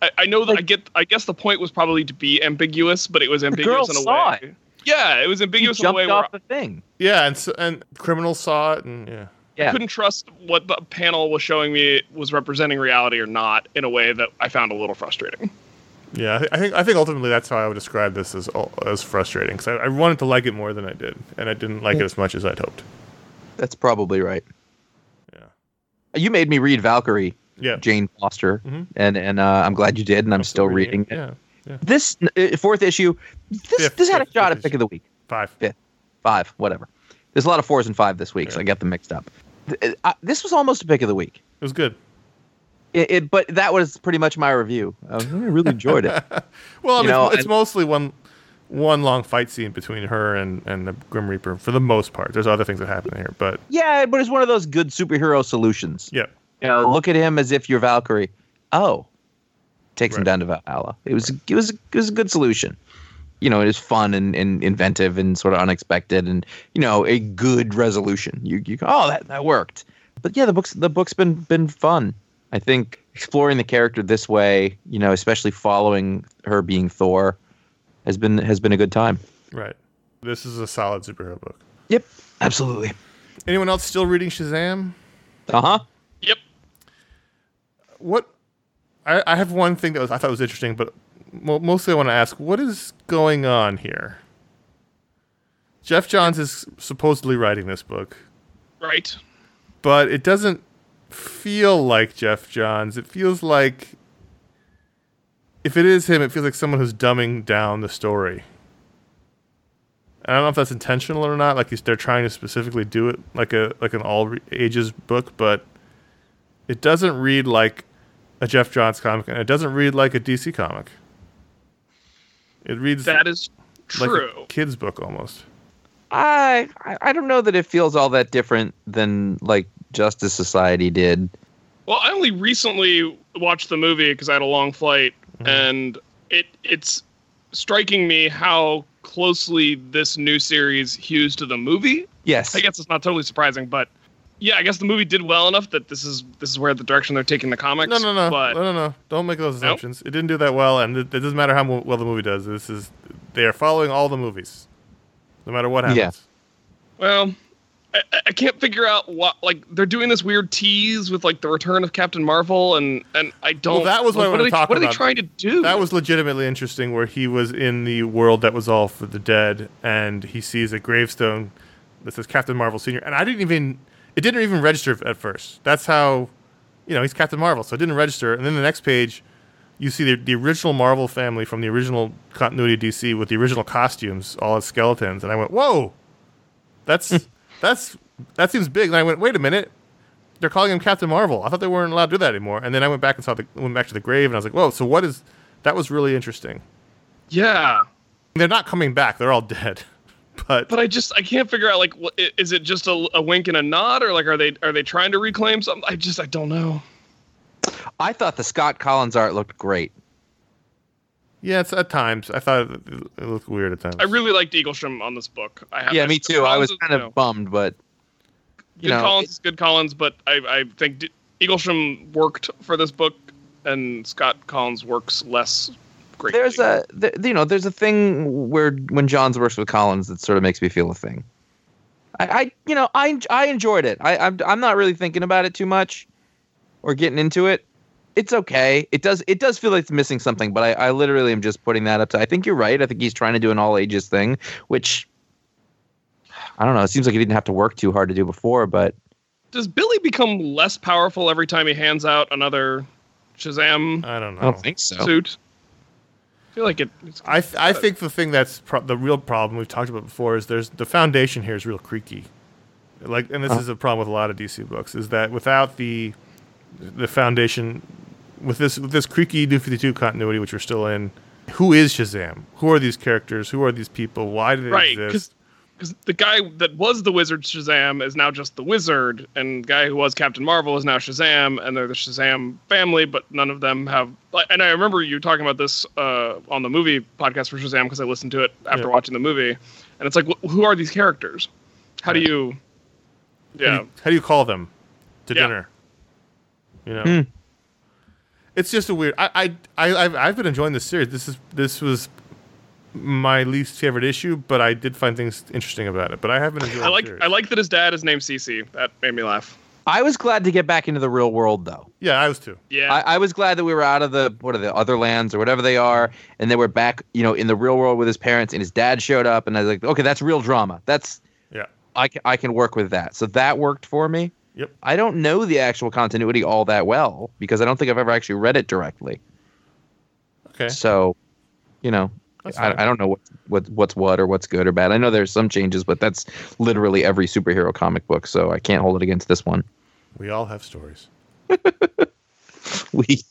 I, I know that I get. I guess the point was probably to be ambiguous, but it was ambiguous in a saw way. it. Yeah, it was He ambiguous in a jumped way where off the thing. Yeah, and so, and criminals saw it, and yeah. I Yeah, couldn't trust what the panel was showing me was representing reality or not in a way that I found a little frustrating. Yeah, I, think I think ultimately that's how I would describe this as as frustrating because I, I wanted to like it more than I did, and I didn't like it as much as I'd hoped. that's probably right. Yeah. You made me read Valkyrie, Yeah, Jane Foster, Mhm. and and uh, I'm glad you did, and I'm, still reading. it. Yeah, yeah, This uh, fourth issue, this Fifth, this had a shot at pick of the week. five. Five, whatever. There's a lot of fours and five this week, so I got them mixed up. Th- uh, this was almost a pick of the week. It was good. It, it, but that was pretty much my review. I really enjoyed it. Well, I mean, know, it's, it's and- mostly one one long fight scene between her and and the Grim Reaper for the most part. There's other things that happen here, but yeah, but it's one of those good superhero solutions. yeah, You know, look at him as if you're Valkyrie. Oh, takes him down to Valhalla. It was it was it was a good solution. You know, it is fun and, and inventive and sort of unexpected and you know a good resolution. You you go, oh that that worked. But yeah, the books the book's been been fun. I think exploring the character this way, you know, especially following her being Thor, has been has been a good time. right. This is a solid superhero book. Yep. Absolutely. Anyone else still reading Shazam? Uh huh. Yep. What? I, I have one thing that was, I thought was interesting, but mo- mostly I want to ask, what is going on here? Geoff Johns is supposedly writing this book, Right. but it doesn't feel like Geoff Johns. It feels like if it is him, it feels like someone who's dumbing down the story. I don't know if that's intentional or not. Like they're trying to specifically do it like a like an all ages book, but it doesn't read like a Geoff Johns comic, and it doesn't read like a DC comic. It reads That is like true. a kid's book almost. I I I don't know that it feels all that different than like Justice Society did. Well, I only recently watched the movie because I had a long flight, Mm-hmm. and it it's striking me how closely this new series hews to the movie. Yes. I guess it's not totally surprising, but yeah, I guess the movie did well enough that this is this is where the direction they're taking the comics. No, no, no, But no, no, no. Don't make those Nope. assumptions. It didn't do that well, and it, it doesn't matter how well the movie does. This is they are following all the movies, no matter what happens. Yeah. well, I, I can't figure out what like they're doing this weird tease with like the return of Captain Marvel, and and I don't. that was what I like, wanted are to they, talk What are they trying to do? That was legitimately interesting, where he was in the world that was all for the dead, and he sees a gravestone that says Captain Marvel Senior, and I didn't even it didn't even register at first. That's how, you know, he's Captain Marvel, so it didn't register. And then the next page, you see the, the original Marvel family from the original continuity of DC with the original costumes, all as skeletons, and I went, whoa, that's hmm. that's that seems big. And I went, wait a minute. They're calling him Captain Marvel. I thought they weren't allowed to do that anymore. And then I went back and saw the went back to the grave, and I was like, "Whoa!" So what is that? Was really interesting. yeah. They're not coming back. They're all dead. But, but I just I can't figure out like what, is it just a, a wink and a nod or like are they are they trying to reclaim something? I just I don't know. I thought the Scott Kolins art looked great. yeah, it's at times I thought it, it looked weird at times. I really liked Eaglesham on this book. I have Yeah, me too. I was Kolins is, kind you of know, bummed, but you good know, Kolins is good Kolins, but I I think D- Eaglesham worked for this book and Scott Kolins works less great. there's a th- you know there's a thing where when Johns works with Kolins that sort of makes me feel a thing. I, I you know I I enjoyed it. I I'm I'm not really thinking about it too much or getting into it. It's okay. It does it does feel like it's missing something, but I, I literally am just putting that up to. I think you're right. I think he's trying to do an all ages thing, which I don't know. It seems like he didn't have to work too hard to do before, but Does Billy become less powerful every time he hands out another Shazam I don't know. I don't think so. suit? I feel like it. It's, I th- I think the thing that's pro- the real problem we've talked about before is there's the foundation here is real creaky. Like, and this is a problem with a lot of DC books is that without the the foundation with this with this creaky New Fifty Two continuity, which we're still in, who is Shazam? Who are these characters? Who are these people? Why do they right exist? Because the guy that was the wizard Shazam is now just the wizard, and the guy who was Captain Marvel is now Shazam, and they're the Shazam family, but none of them have. And I remember you talking about this uh, on the movie podcast for Shazam because I listened to it after Yeah. watching the movie, and it's like, wh- who are these characters? How do Right. you? How Yeah, do you, how do you call them to Yeah. dinner? You know, Hmm. it's just a weird. I, I, I, I've, I've been enjoying this series. This is this was my least favorite issue, but I did find things interesting about it. But I have been enjoying. I like series. I like that his dad is named CC. That made me laugh. I was glad to get back into the real world though. Yeah, I was too. Yeah, I, I was glad that we were out of the what are the other lands or whatever they are, and they were back, you know, in the real world with his parents, and his dad showed up, and I was like, okay, that's real drama. That's Yeah. I can I can work with that. So that worked for me. Yep. I don't know the actual continuity all that well because I don't think I've ever actually read it directly. Okay. So, you know, That's fine. I, I don't know what, what what's what or what's good or bad. I know there's some changes, but that's literally every superhero comic book, so I can't hold it against this one. We all have stories. We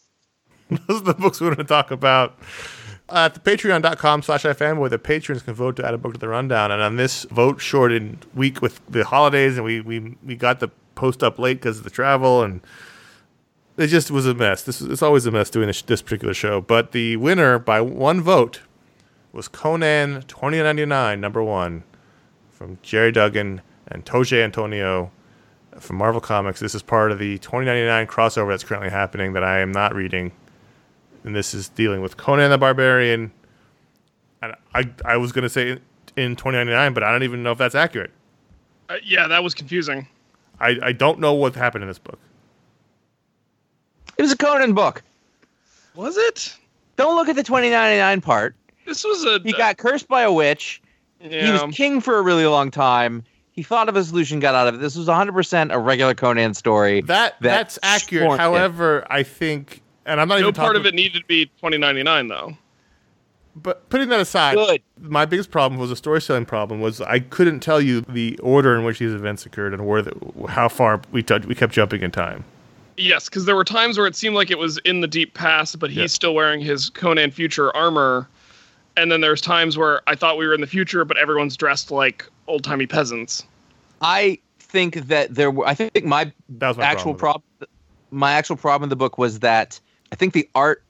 Those are the books we're going to talk about. Uh, at the patreon.com slash ifanboy, the patrons can vote to add a book to the rundown. And on this vote shortened week with the holidays, and we, we, we got the post up late because of the travel, and it just was a mess. This it's always a mess doing this, this particular show. But the winner by one vote was Conan 2099, number one, from Gerry Duggan and Roge Antonio from Marvel Comics. This is part of the 2099 crossover that's currently happening that I am not reading. And this is dealing with Conan the Barbarian. And I, I was going to say in 2099, but I don't even know if that's accurate. Uh, yeah, that was confusing. I, I don't know what happened in this book. It was a Conan book. Was it? Don't look at the 2099 part. This was a. He got cursed by a witch. Yeah. He was king for a really long time. He thought of a solution, got out of it. This was 100% a regular Conan story. That, that's accurate. formed it. However, I think, and I'm not no even No part talking, of it needed to be 2099 though. But putting that aside, Good. my biggest problem was a storytelling problem. Was I couldn't tell you the order in which these events occurred and where, the, how far we t- we kept jumping in time. Yes, because there were times where it seemed like it was in the deep past, but he's Yeah. still wearing his Conan future armor. And then there's times where I thought we were in the future, but everyone's dressed like old timey peasants. I think that there were, I think my my actual problem. problem. My actual problem in the book was that I think the art,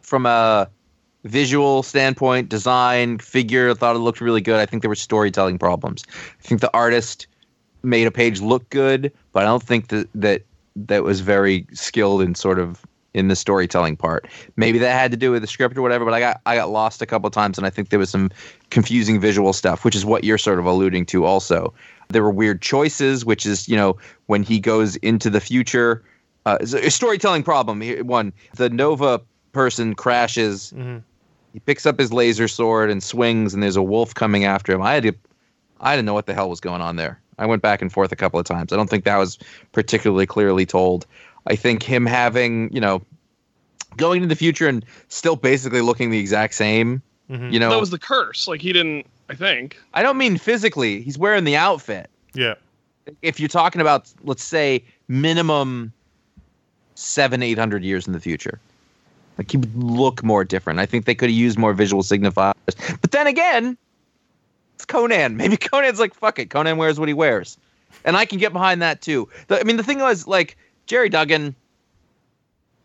from a visual standpoint, design, figure, thought it looked really good. I think there were storytelling problems. I think the artist made a page look good, but I don't think that that that was very skilled in sort of in the storytelling part. Maybe that had to do with the script or whatever, but I got I got lost a couple of times and I think there was some confusing visual stuff, which is what you're sort of alluding to also. There were weird choices, which is, you know, when he goes into the future, uh, a storytelling problem. One, the Nova person crashes. Mhm. He picks up his laser sword and swings, and there's a wolf coming after him. I had to, I didn't know what the hell was going on there. I went back and forth a couple of times. I don't think that was particularly clearly told. I think him having, you know, going to the future and still basically looking the exact same. Mhm. You know, That was the curse. Like he didn't. I think. I don't mean physically. He's wearing the outfit. Yeah, If you're talking about, let's say, minimum seven, eight hundred years in the future, like he would look more different. I think they could have used more visual signifiers. But then again, it's Conan. Maybe Conan's like, fuck it. Conan wears what he wears, and I can get behind that too. The, I mean, the thing was, like Gerry Duggan.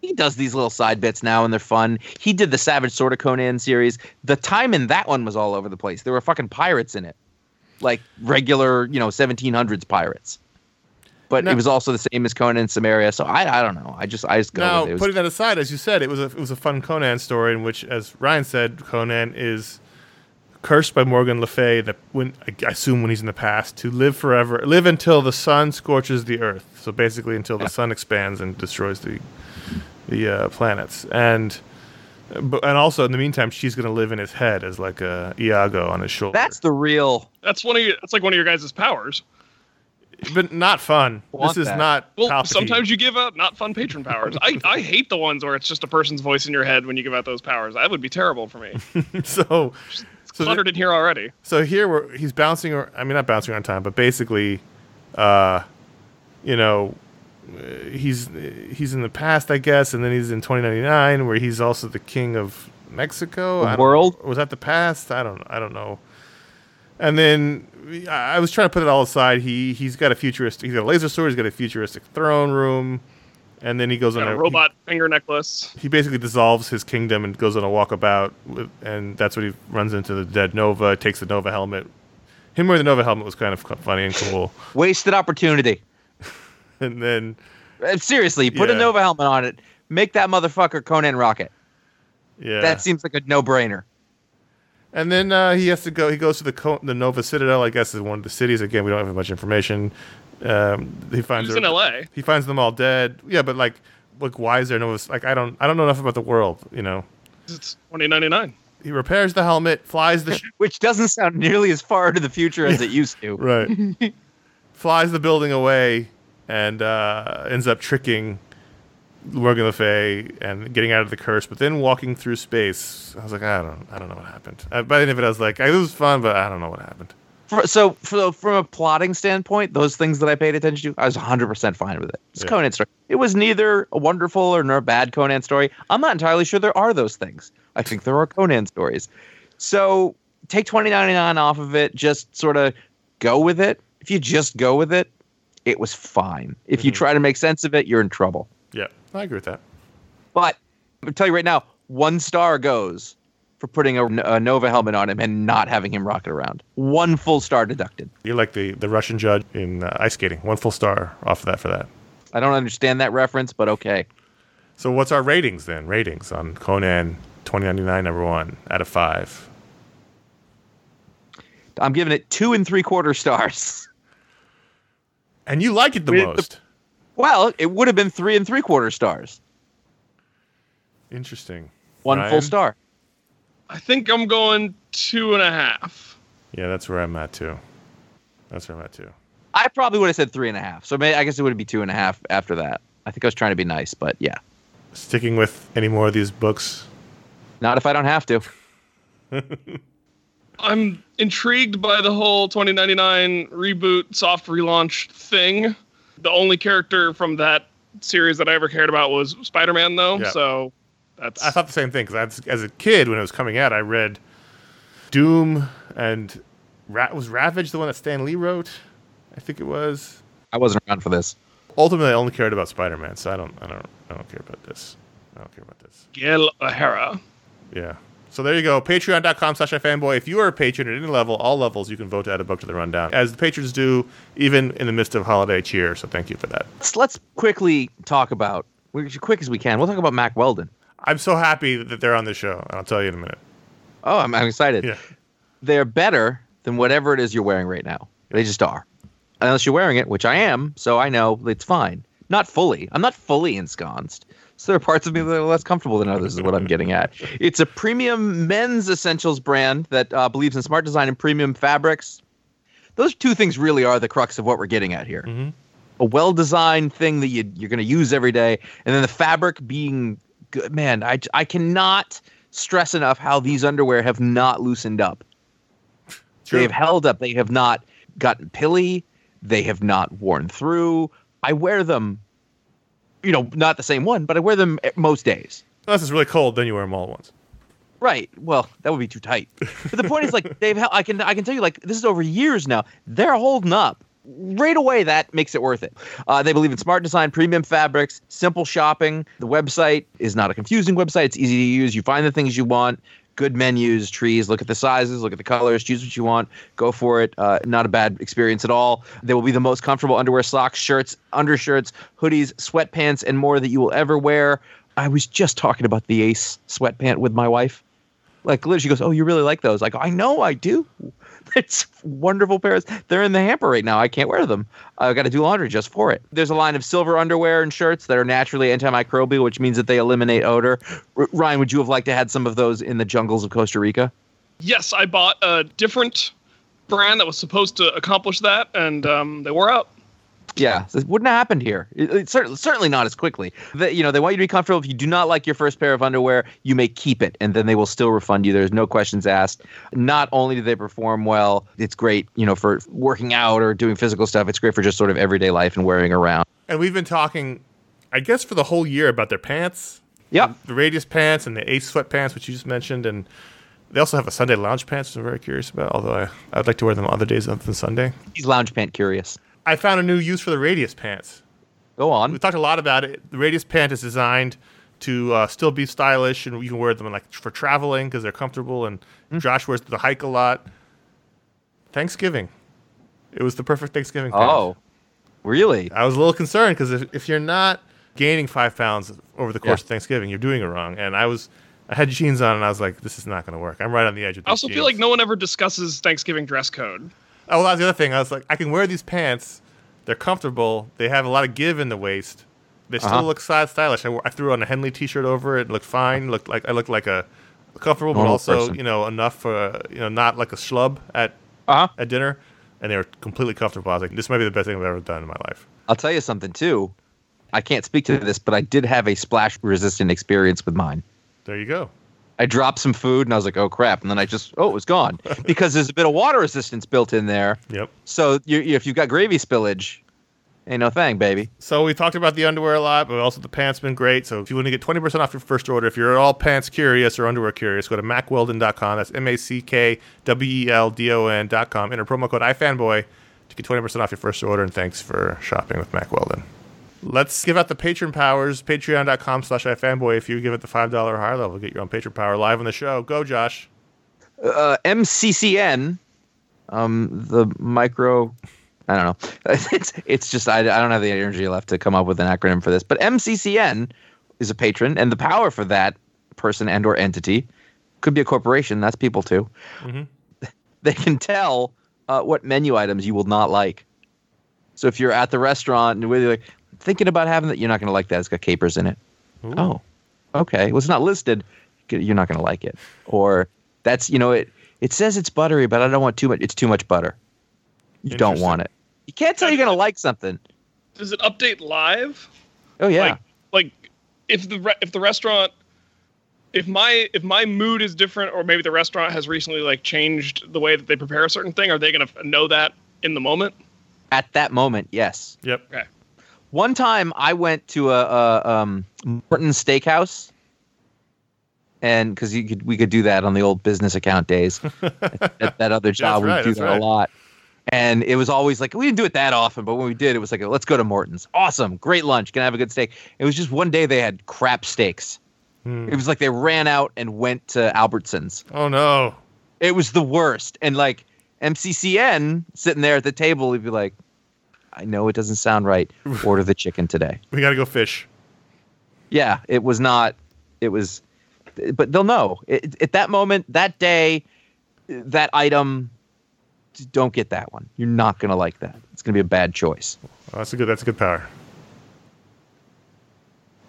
He does these little side bits now and they're fun. He did the Savage Sword of Conan series. The time in that one was all over the place. There were fucking pirates in it like regular, you know, 1700s pirates. But Now- it was also the same as Conan in Cimmeria. So I, I don't know. I just, I just go Now, with it. it was, putting that aside, as you said, it was a it was a fun Conan story in which, as Ryan said, Conan is cursed by Morgan Le Fay. That when I assume when he's in the past to live forever, live until the sun scorches the earth. So basically, until the sun expands and destroys the the uh, planets. And but and also in the meantime, she's going to live in his head as like a Iago on his shoulder. that's the real. That's one of your. That's like one of your guys' powers. but not fun. This is that. not. Well, Palpatine. sometimes you give out not fun patron powers. I, I hate the ones where it's just a person's voice in your head when you give out those powers. That would be terrible for me. so. So, Cluttered in here already. so here we're, he's bouncing. ar- I mean, not bouncing around time, but basically, uh, you know, uh, he's he's in the past, I guess, and then he's in 2099, where he's also the king of Mexico. The I don't- world? was that the past? I don't. I don't know. And then I I was trying to put it all aside. He he's got a futuristic. He's got a laser sword. He's got a futuristic throne room. And then he goes on a a robot finger necklace. he basically dissolves his kingdom and goes on a walkabout, with, and that's when he runs into the dead Nova, takes the Nova helmet. Him wearing the Nova helmet was kind of funny and cool. Wasted opportunity. And then, Uh, Seriously, put a Nova helmet on it. Make that motherfucker Conan Rocket. yeah, That seems like a no brainer. and then uh, he has to go. He goes to the Co- the Nova Citadel, I guess, is one of the cities. Again, we don't have much information. Um, he finds He's in L.A. he finds them all dead. Yeah, but like, like, why is there no? Like, I don't, I don't know enough about the world. You know, It's 2099. he repairs the helmet, flies the sh- Which doesn't sound nearly as far into the future as it used to. right, flies the building away, and uh, ends up tricking Morgan Le Fay and getting out of the curse, but then walking through space. I was like, I don't, I don't know what happened. Uh, by the end of it, I was like, it was fun, but I don't know what happened. So, for, from a plotting standpoint, those things that I paid attention to, I was 100% fine with it. It's Yeah. Conan story. It was neither a wonderful or nor a bad Conan story. I'm not entirely sure there are those things. I think there are Conan stories. So, take 2099 off of it, just sort of go with it. If you just go with it, it was fine. If you mm-hmm. try to make sense of it, you're in trouble. Yeah, I agree with that. But I'm tell you right now, one star goes for putting a, a Nova helmet on him and not having him rocket around. One full star deducted. You're like the, the Russian judge in uh, ice skating. One full star off of that for that. I don't understand that reference, but okay. So what's our ratings then? Ratings on Conan 2099 number one out of five. I'm giving it two and three quarter stars. And you like it the the- most. Well, it would have been three and three quarter stars, Interesting. one Ryan? full star. I think I'm going two and a half. Yeah, that's where I'm at too. That's where I'm at too. I probably would have said three and a half. So may I guess it would be two and a half after that. I think I was trying to be nice, but yeah, Sticking with any more of these books. not if I don't have to. I'm intrigued by the whole 2099 reboot, soft relaunch thing. The only character from that series that I ever cared about was Spider-Man, though. Yeah. So that's I thought the same thing because as a kid when it was coming out, I read Doom and Ra- was Ravage the one that Stan Lee wrote. I think it was. I wasn't around for this. Ultimately, I only cared about Spider-Man, so I don't, I don't, I don't care about this. I don't care about this. Miguel O'Hara. Yeah. So there you go. Patreon.com slash fanboy. If you are a patron at any level, all levels, you can vote to add a book to the rundown, as the patrons do, even in the midst of holiday cheer. So thank you for that. Let's, let's quickly talk about, we- as quick as we can. We'll talk about Mack Weldon. I'm so happy that they're on the show. and I'll tell you in a minute. Oh, I'm, I'm excited. Yeah. They're better than whatever it is you're wearing right now. They just are. Unless you're wearing it, which I am, so I know it's fine. Not fully. I'm not fully ensconced. So there are parts of me that are less comfortable than others, is what I'm getting at. It's a premium men's essentials brand that uh, believes in smart design and premium fabrics. Those two things really are the crux of what we're getting at here. Mhm. A well designed thing that you, you're going to use every day, and then the fabric being good. Man, I, I cannot stress enough how these underwear have not loosened up. True. They have held up. They have not gotten pilly. They have not worn through. I wear them, you know, not the same one, but I wear them most days. Unless it's really cold, then you wear them all at once. Right. Well, that would be too tight. But the point is, like, they've. hel- I can. I can tell you, like, this is over years now. They're holding up. Right away, that makes it worth it. Uh, they believe in smart design, premium fabrics, simple shopping. The website is not a confusing website. It's easy to use. You find the things you want. Good menus, trees. Look at the sizes. Look at the colors. Choose what you want. Go for it. Uh, not a bad experience at all. They will be the most comfortable underwear, socks, shirts, undershirts, hoodies, sweatpants, and more that you will ever wear. I was just talking about the Ace sweatpant with my wife. Like literally, she goes, "Oh, you really like those?" I go, "I know, I do. It's wonderful pairs. They're in the hamper right now. I can't wear them. I've got to do laundry just for it." There's a line of silver underwear and shirts that are naturally antimicrobial, which means that they eliminate odor. R- Ryan, would you have liked to had some of those in the jungles of Costa Rica? Yes, I bought a different brand that was supposed to accomplish that, and um, they wore out. Yeah, it wouldn't have happened here. It, it's certainly, certainly not as quickly. The, you know, they want you to be comfortable. If you do not like your first pair of underwear, you may keep it, and then they will still refund you. There's no questions asked. Not only do they perform well, it's great, you know, for working out or doing physical stuff. It's great for just sort of everyday life and wearing around. And we've been talking, I guess, for the whole year about their pants. Yep. The Radius pants and the Ace sweatpants, which you just mentioned. And they also have a Sunday lounge pants, which I'm very curious about, although I, I would like to wear them other days other than Sunday. He's lounge pant curious. I found a new use for the Radius pants. Go on. We talked a lot about it. The Radius pant is designed to uh, still be stylish, and you can wear them like for traveling because they're comfortable. And Josh wears the hike a lot. Thanksgiving, it was the perfect Thanksgiving. pant. Oh, really? I was a little concerned because if, if you're not gaining five pounds over the course Yeah. of Thanksgiving, you're doing it wrong. And I was, I had jeans on, and I was like, this is not going to work. I'm right on the edge of. These I also feel like no one ever discusses Thanksgiving dress code. Oh, well, that was the other thing. I was like, I can wear these pants. They're comfortable. They have a lot of give in the waist. They still Uh-huh. look size stylish. I, wore- I threw on a Henley T-shirt over it. It looked fine. Looked like I looked like a comfortable, but also person. you know enough for uh, you know not like a schlub at Uh huh. at dinner. And they were completely comfortable. I was like, this might be the best thing I've ever done in my life. I'll tell you something too. I can't speak to this, but I did have a splash resistant experience with mine. There you go. I dropped some food and I was like, oh crap. And then I just, oh, it was gone because there's a bit of water resistance built in there. Yep. So you, if you've got gravy spillage, ain't no thing, baby. So we talked about the underwear a lot, but also the pants been great. So if you want to get 20% off your first order, if you're at all pants curious or underwear curious, go to mackweldon.com. That's M-A-C-K-W-E-L-D-O-N.com. Enter promo code iFanboy to get 20% off your first order. And thanks for shopping with Mack Weldon. Let's give out the patron powers. Patreon.com slash iFanboy. If you give it the $5 or higher level, get your own patron power live on the show. Go, Josh. Uh, MCCN, um, the micro, I don't know. It's it's just I, I don't have the energy left to come up with an acronym for this. But MCCN is a patron, and the power for that person and or entity could be a corporation. That's people too. Mhm. They can tell uh, what menu items you will not like. So if you're at the restaurant and you're like thinking about having that, you're not going to like that. It's got capers in it. Ooh. Oh, okay. Well, it's not listed. You're not going to like it. Or that's you know it. It says it's buttery, but I don't want too much. It's too much butter. You don't want it. You can't tell you're going to like something. Does it update live? Oh yeah. Like, like if the re- if the restaurant if my if my mood is different or maybe the restaurant has recently like changed the way that they prepare a certain thing are they going to know that in the moment At that moment, yes. Yep. okay One time I went to a, a um, Morton Steakhouse, and because you could we could do that on the old business account days. at, at that other job, right, we do that right. a lot. And it was always like we didn't do it that often, but when we did, it was like let's go to Morton's. Awesome, great lunch, gonna have a good steak. It was just one day they had crap steaks. Hmm. It was like they ran out and went to Albertsons. Oh no. It was the worst. And like MCCN sitting there at the table, he'd be like, I know it doesn't sound right. Order the chicken today. We gotta go fish. Yeah, it was not. It was, but they'll know. It, at that moment, that day, that item, don't get that one. You're not going to like that. It's going to be a bad choice. Oh, that's a good. That's a good power.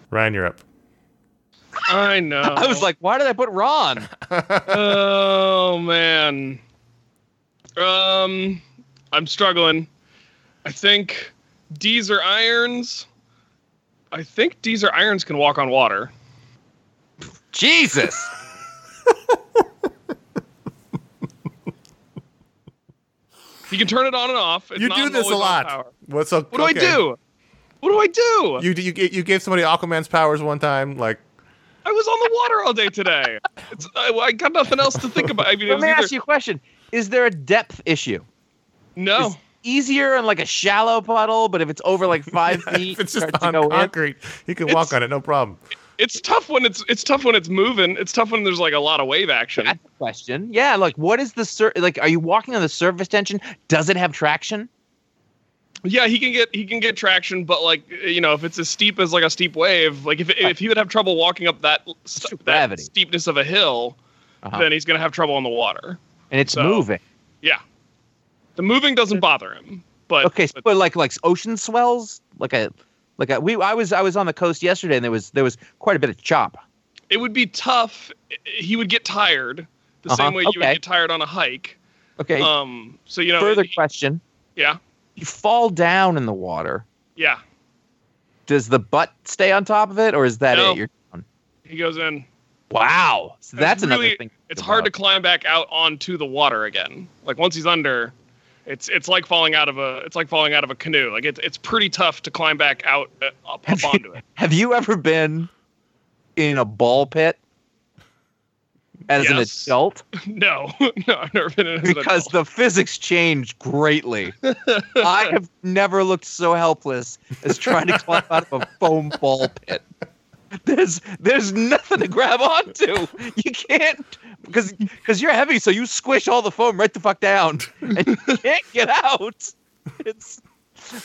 Ryan, you're up. i know I was like, why did I put Ron? oh man um i'm struggling i think Deezer Irons i think Deezer Irons can walk on water Jesus. you can turn it on and off It's you do this a lot. What's up? what do i do what do i do You you you gave somebody Aquaman's powers one time. Like I was on the water all day today. It's, I, I got nothing else to think about. I mean, Let me either, ask you a question. Is there a depth issue? no. Is easier in like a shallow puddle, but if it's over like five feet, if it's it just to on go in? concrete, you can walk on it, no problem. It's tough when it's it's tough when it's moving. It's tough when there's like a lot of wave action. That's the question. Yeah, like what is the sur- like? Are you walking on the surface tension? Does it have traction? Yeah, he can get he can get traction, but like you know, if it's as steep as like a steep wave, like if if he would have trouble walking up that, st- that gravity. steepness of a hill, Uh-huh. then he's gonna have trouble in the water. And it's So- moving. Yeah, the moving doesn't bother him, but Okay, so but like like ocean swells, like a like a we. I was I was on the coast yesterday, and there was there was quite a bit of chop. it would be tough. He would get tired the Uh-huh, same way you would get tired on a hike. Okay. Um, so you know, Further he- question: yeah, You fall down in the water. yeah, Does the butt stay on top of it, or is that No. it? You're done. he goes in. Wow. So that's It's another thing. It's hard to climb back out onto the water again. Like once he's under, it's it's like falling out of a it's like falling out of a canoe. Like it's it's pretty tough to climb back out uh, up, up onto it. Have you ever been in a ball pit as an adult? No, no, I've never been in. Because the physics change greatly. I have never looked so helpless as trying to climb out of a foam ball pit. There's there's nothing to grab onto. You can't because because you're heavy, so you squish all the foam right the fuck down, and you can't get out. It's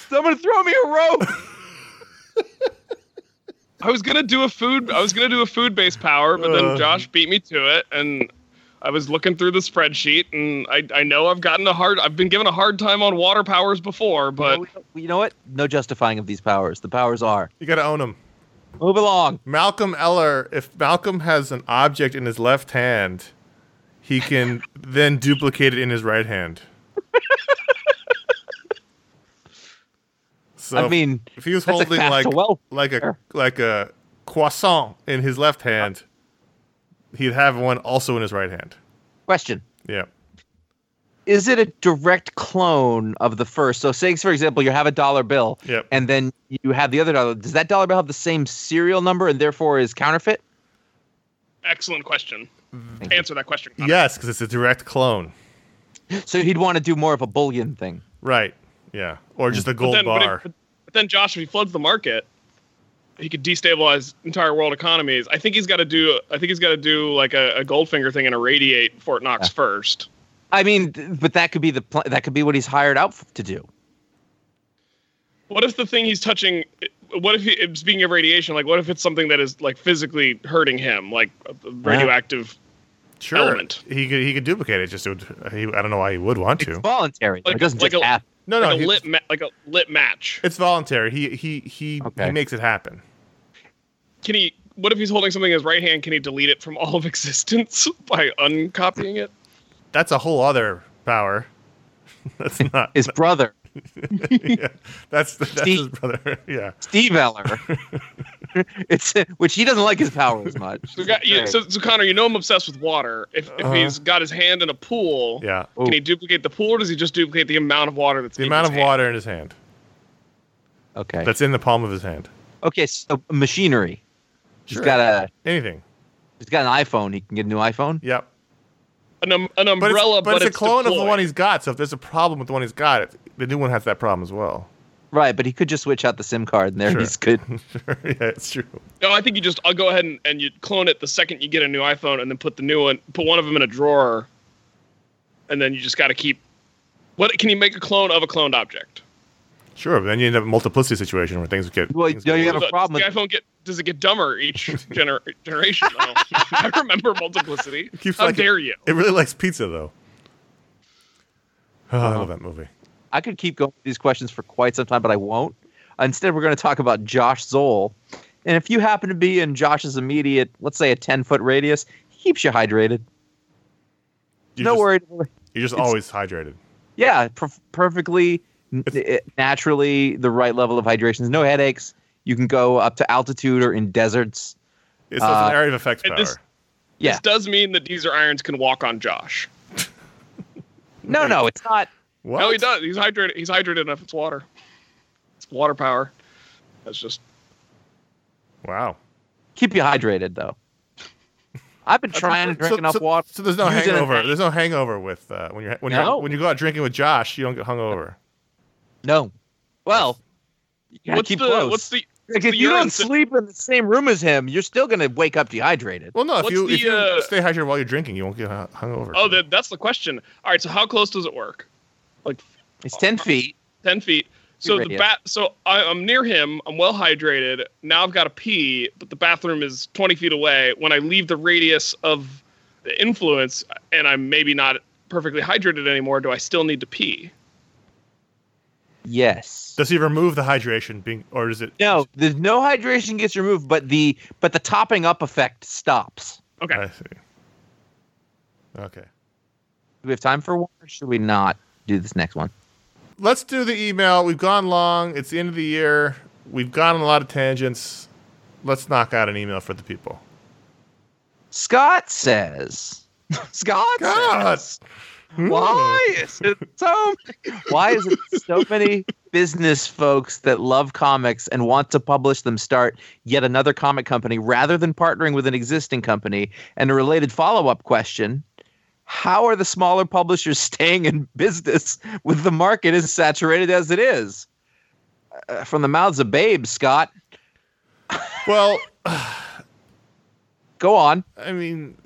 someone throw me a rope. I was gonna do a food. I was gonna do a food based power, but Uh. then Josh beat me to it, and I was looking through the spreadsheet, and I I know I've gotten a hard. I've been given a hard time on water powers before, but you know, you know what? No justifying of these powers. The powers are You got to own them. Move along. Malcolm Eller, if Malcolm has an object in his left hand, he can then duplicate it in his right hand. So I mean, if he was holding like like a like a croissant in his left hand, he'd have one also in his right hand. Question. Yeah. Is it a direct clone of the first? So, say for example, you have a dollar bill, Yep. and then you have the other dollar. Does that dollar bill have the same serial number and therefore is counterfeit? excellent question. Thank you. Answer that question. Yes, because it's a direct clone. So he'd want to do more of a bullion thing. Right. Yeah. Or just a But gold then, but, bar. it, but, but then Josh, if he floods the market, he could destabilize entire world economies. I think he's got to do. I think he's got to do like a, a Goldfinger thing and irradiate Fort Knox Yeah. first. I mean, but that could be the pl- that could be what he's hired out f- to do. What if the thing he's touching? What if he, speaking of radiation, like what if it's something that is like physically hurting him, like uh, uh, a radioactive? sure. element. He could he could duplicate it. Just it would, he, I don't know why he would want to. It's to. voluntary. Like- it doesn't like just a- happen. No, like no, a lit ma- like a lit match. it's voluntary. He he he Okay. he makes it happen. Can he? What if he's holding something in his right hand? Can he delete it from all of existence by uncopying it? That's a whole other power. That's not. His brother, yeah, that's that's his Steve- brother. Yeah. Steve Eller. it's which he doesn't like his power as much. So, got, yeah, so, so Conor, you know I'm obsessed with water. If, if Uh-huh. he's got his hand in a pool, Yeah. Can he duplicate the pool, or does he just duplicate the amount of water that's The in amount his of hand? water in his hand. okay. That's in the palm of his hand. Okay, so machinery. He's got a Anything. he's got an iPhone. He can get a new iPhone. Yep. An, um, an But umbrella, it's, but it's a clone of the one he's got. So if there's a problem with the one he's got, it, the new one has that problem as well. Right, but he could just switch out the SIM card and there Sure. he's good. Sure. yeah, it's true. No, I think you just I'll go ahead and, and you clone it the second you get a new iPhone, and then put the new one, put one of them in a drawer, and then you just got to keep. What can you make a clone of a cloned object? Sure, but then you end up in a multiplicity situation where things get. Well, things don't get you have a problem Does with the iPhone get does it get dumber each gener- generation? though? I remember multiplicity. keeps How like it- dare you? It really likes pizza though. Oh, I Uh-huh. love that movie. I could keep going with these questions for quite some time, but I won't. Instead, we're going to talk about Josh Zoll. And if you happen to be in Josh's immediate, let's say a 10 foot radius, he keeps you hydrated. You're no just, worry. You're just It's- always hydrated. Yeah, per- perfectly, n- It's- eh, naturally, the right level of hydration. There's no headaches. You can go up to altitude or in deserts. It's Uh, an area of effects and power. this- Yeah. This does mean that Deezer Irons can walk on Josh. No, no, it's not. what? No, he does. He's hydrated. He's hydrated enough. It's water. It's water power. That's just. Wow. Keep you hydrated, though. I've been trying to drink so, enough so, water. So there's no using hangover. There's no hangover with uh, when you're when No. you when you go out drinking with Josh. You don't get hungover. No. Well, you What's keep the close. what's the Like, if the you don't si- sleep in the same room as him, you're still gonna wake up dehydrated. Well, no. If What's you the, if you uh, stay hydrated while you're drinking, you won't get hu- hungover. oh that, that's the question. All right, so how close does it work? Like It's ten feet. ten feet. So the bat. So I, I'm near him. I'm well hydrated. Now I've got to pee, but the bathroom is 20 feet away. When I leave the radius of the influence, and I'm maybe not perfectly hydrated anymore, do I still need to pee? Yes. Does he remove the hydration, being or is it? No, there's no hydration gets removed, but the but the topping up effect stops. Okay. I see. Okay. Do we have time for one, or should we not do this next one? Let's do the email. We've gone long. It's the end of the year. We've gone on a lot of tangents. Let's knock out an email for the people. Scott says. Scott, God. says. Why is it so? Why is it so many business folks that love comics and want to publish them start yet another comic company rather than partnering with an existing company? And a related follow-up question: How are the smaller publishers staying in business with the market as saturated as it is? Uh, from the mouths of babes, Scott. Well, Go on. I mean,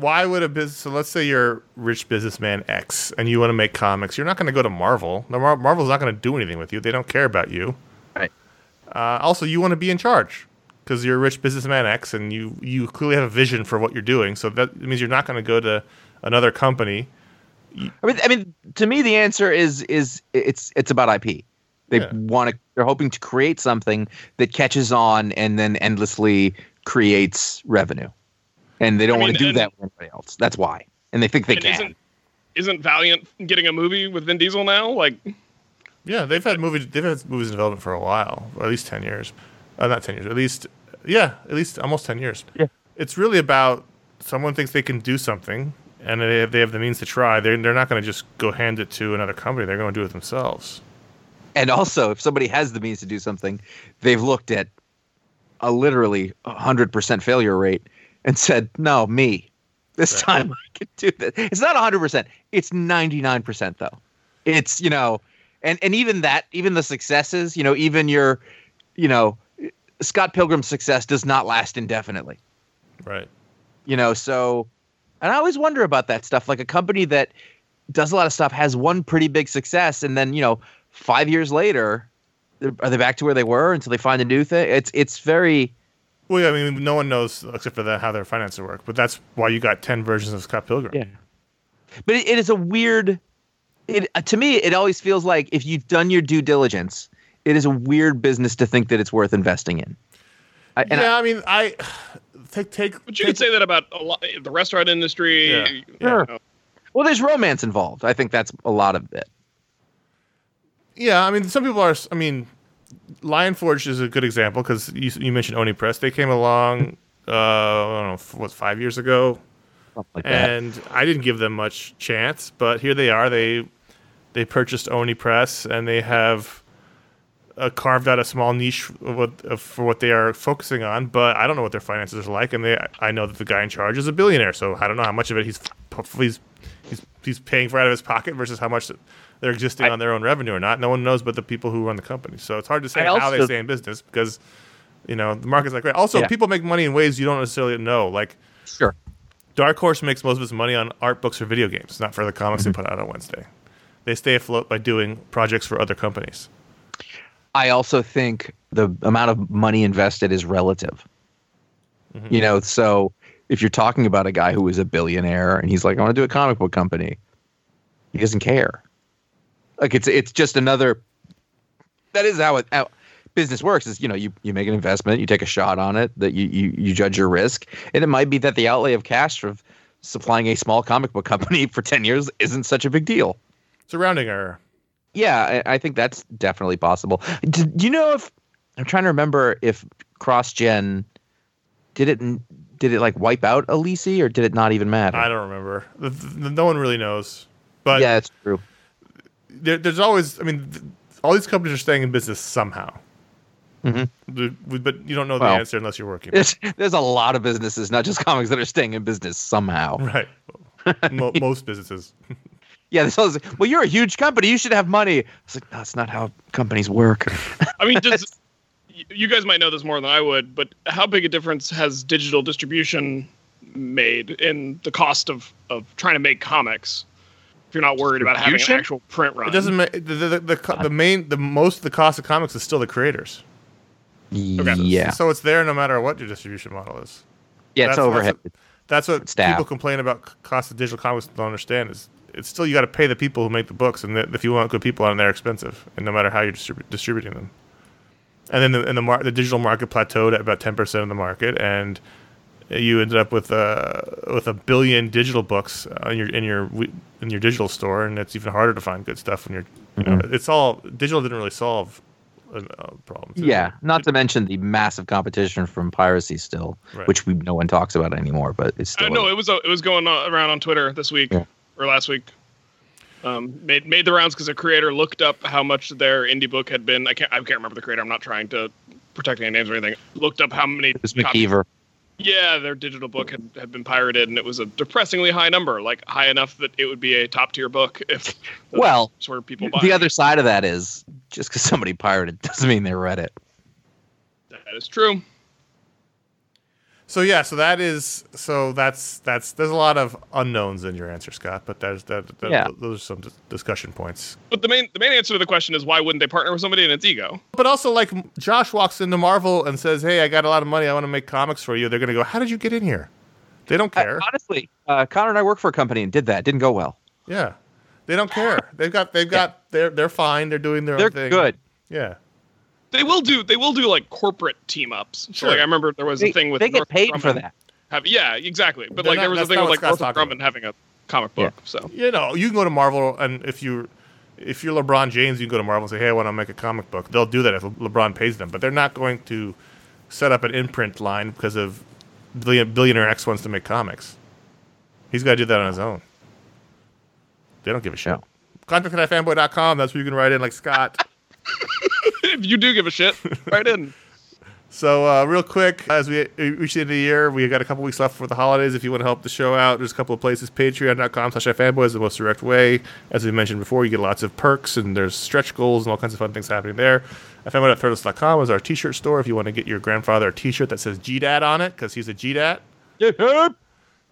why would a business? So let's say you're rich businessman X and you want to make comics. You're not going to go to Marvel. No, Mar- Marvel's not going to do anything with you. They don't care about you. Right. Uh, also, you want to be in charge because you're a rich businessman X and you you clearly have a vision for what you're doing. So that means you're not going to go to another company. I mean, I mean, to me, the answer is is it's it's about IP. They Yeah. want to. They're hoping to create something that catches on and then endlessly creates revenue, and they don't I want to do that with anybody else. That's why, and they think they can. isn't isn't Valiant getting a movie with Vin Diesel now? Like, Yeah, they've had movies. They've had movies in development for a while, at least ten years. Uh, not ten years. At least, yeah, at least almost ten years. Yeah. It's really about someone thinks they can do something, and they have, they have the means to try. They're they're not going to just go hand it to another company. They're going to do it themselves. And also, if somebody has the means to do something, they've looked at a literally hundred percent failure rate and said, "No, me. This time I can do this." It's not hundred percent. It's ninety nine percent though. It's you know, and and even that, even the successes, you know, even your, you know, Scott Pilgrim's success does not last indefinitely. Right. You know, so, and I always wonder about that stuff. Like a company that does a lot of stuff has one pretty big success, and then you know, five years later, are they back to where they were until they find a new thing? It's it's very Well, yeah, I mean, no one knows except for that how their finances work. But that's why you got ten versions of Scott Pilgrim. yeah. But it, it is a weird. it uh, to me it always feels like if you've done your due diligence, it is a weird business to think that it's worth investing in. I, and yeah, I, mean, I take take. But you take- could say that about a lot, the restaurant industry. Yeah. you Sure. know. well, there's romance involved. I think that's a lot of it. Yeah, I mean, some people are. I mean, Lion Forge is a good example because you, you mentioned Oni Press. They came along, uh, I don't know, what five years ago, like that. and I didn't give them much chance. But here they are. They they purchased Oni Press, and they have uh, carved out a small niche of what, of, for what they are focusing on. But I don't know what their finances are like, and they I know that the guy in charge is a billionaire, so I don't know how much of it he's he's he's, he's paying for out of his pocket versus how much they're existing I- on their own revenue or not. No one knows but the people who run the company. So it's hard to say how they stay in business because you know the market's like great. Also, Yeah. people make money in ways you don't necessarily know, like. Sure. Dark Horse makes most of its money on art books or video games, not for the comics Mm-hmm. they put out on Wednesday. They stay afloat by doing projects for other companies. I also think the amount of money invested is relative. Mm-hmm. You know, so if you're talking about a guy who is a billionaire and he's like, I want to do a comic book company, he doesn't care. Like it's it's just another. That is how it how business works. Is you know you you make an investment, you take a shot on it, that you you you judge your risk, and it might be that the outlay of cash of supplying a small comic book company for ten years isn't such a big deal. Surrounding error. Yeah, I, I think that's definitely possible. Do, do you know if I'm trying to remember if CrossGen did it did it like wipe out Alessi or did it not even matter? I don't remember. No one really knows. But yeah, it's true. There, there's always, I mean, th- all these companies are staying in business somehow. Mhm. But you don't know the Well. answer unless you're working. There's, there's a lot of businesses, not just comics, that are staying in business somehow. right. Mo- most businesses. Yeah, this whole, well, you're a huge company. You should have money. It's like, no, that's not how companies work. I mean, does you guys might know this more than I would, but how big a difference has digital distribution made in the cost of of trying to make comics? If you're not worried about having an Distribution? actual print run, It doesn't make the, the, the, the, the main, the most the cost of comics is still the creators. Yeah. So it's there no matter what your distribution model is. Yeah, it's That's- overhead. That's what Staff. people complain about c- cost of digital comics don't understand is it's still you got to pay the people who make the books, and that if you want good people on, they're expensive, and no matter how you're distribu- distributing them. And then the, and the mar- the digital market plateaued at about ten percent of the market, and you ended up with a with a billion digital books in your in your in your digital store, and it's even harder to find good stuff when you're. You know, it's all digital didn't really solve a, a problem. Yeah, not to mention the massive competition from piracy still, Right. which we no one talks about anymore, but it's I still. know it was uh, it was going on, around on Twitter this week Yeah. or last week. Um, made made the rounds because a creator looked up how much their indie book had been. I can't I can't remember the creator. I'm not trying to protect any names or anything. Looked up how many. it was copies- McKeever. Yeah, their digital book had, had been pirated, and it was a depressingly high number, like high enough that it would be a top tier book if. Well, that's where people buy. The it. other side of that is just because somebody pirated doesn't mean they read it. That is true. So yeah, so that is so that's that's there's a lot of unknowns in your answer, Scott. But there's that, that Yeah. those are some dis- discussion points. But the main the main answer to the question is why wouldn't they partner with somebody in its ego? But also, like Josh walks into Marvel and says, "Hey, I got a lot of money. I want to make comics for you." They're gonna go, "How did you get in here?" They don't care. I- honestly, uh, Conor and I worked for a company and did that. Didn't go well. yeah, they don't care. They've got they've got they're they're fine. They're doing their They're own thing. good. Yeah. They will do they will do like corporate team ups. So Sure. like I remember there was They, a thing with they get Northrop paid for that. Have, yeah, exactly. But They're like not- there was a thing with like Scott's Northrop talking Grumman having a comic Yeah. book. So You know, you can go to Marvel, and if you if you're LeBron James, you can go to Marvel and say, "Hey, I want to make a comic book." They'll do that if LeBron pays them, but they're not going to set up an imprint line because of billion, billionaire X wants to make comics. He's got to do that on his own. They don't give a shit. No. Contact at fanboy.com. That's where you can write in like Scott. if you do give a shit, right in. So, uh, real quick, as we reach the end of the year, we got a couple weeks left for the holidays. If you want to help the show out, there's a couple of places. Patreon.com slash fanboy is the most direct way. As we mentioned before, you get lots of perks, and there's stretch goals and all kinds of fun things happening there. fanboy.threadless.com is our t-shirt store if you want to get your grandfather a t-shirt that says GDAT on it, because he's a GDAT.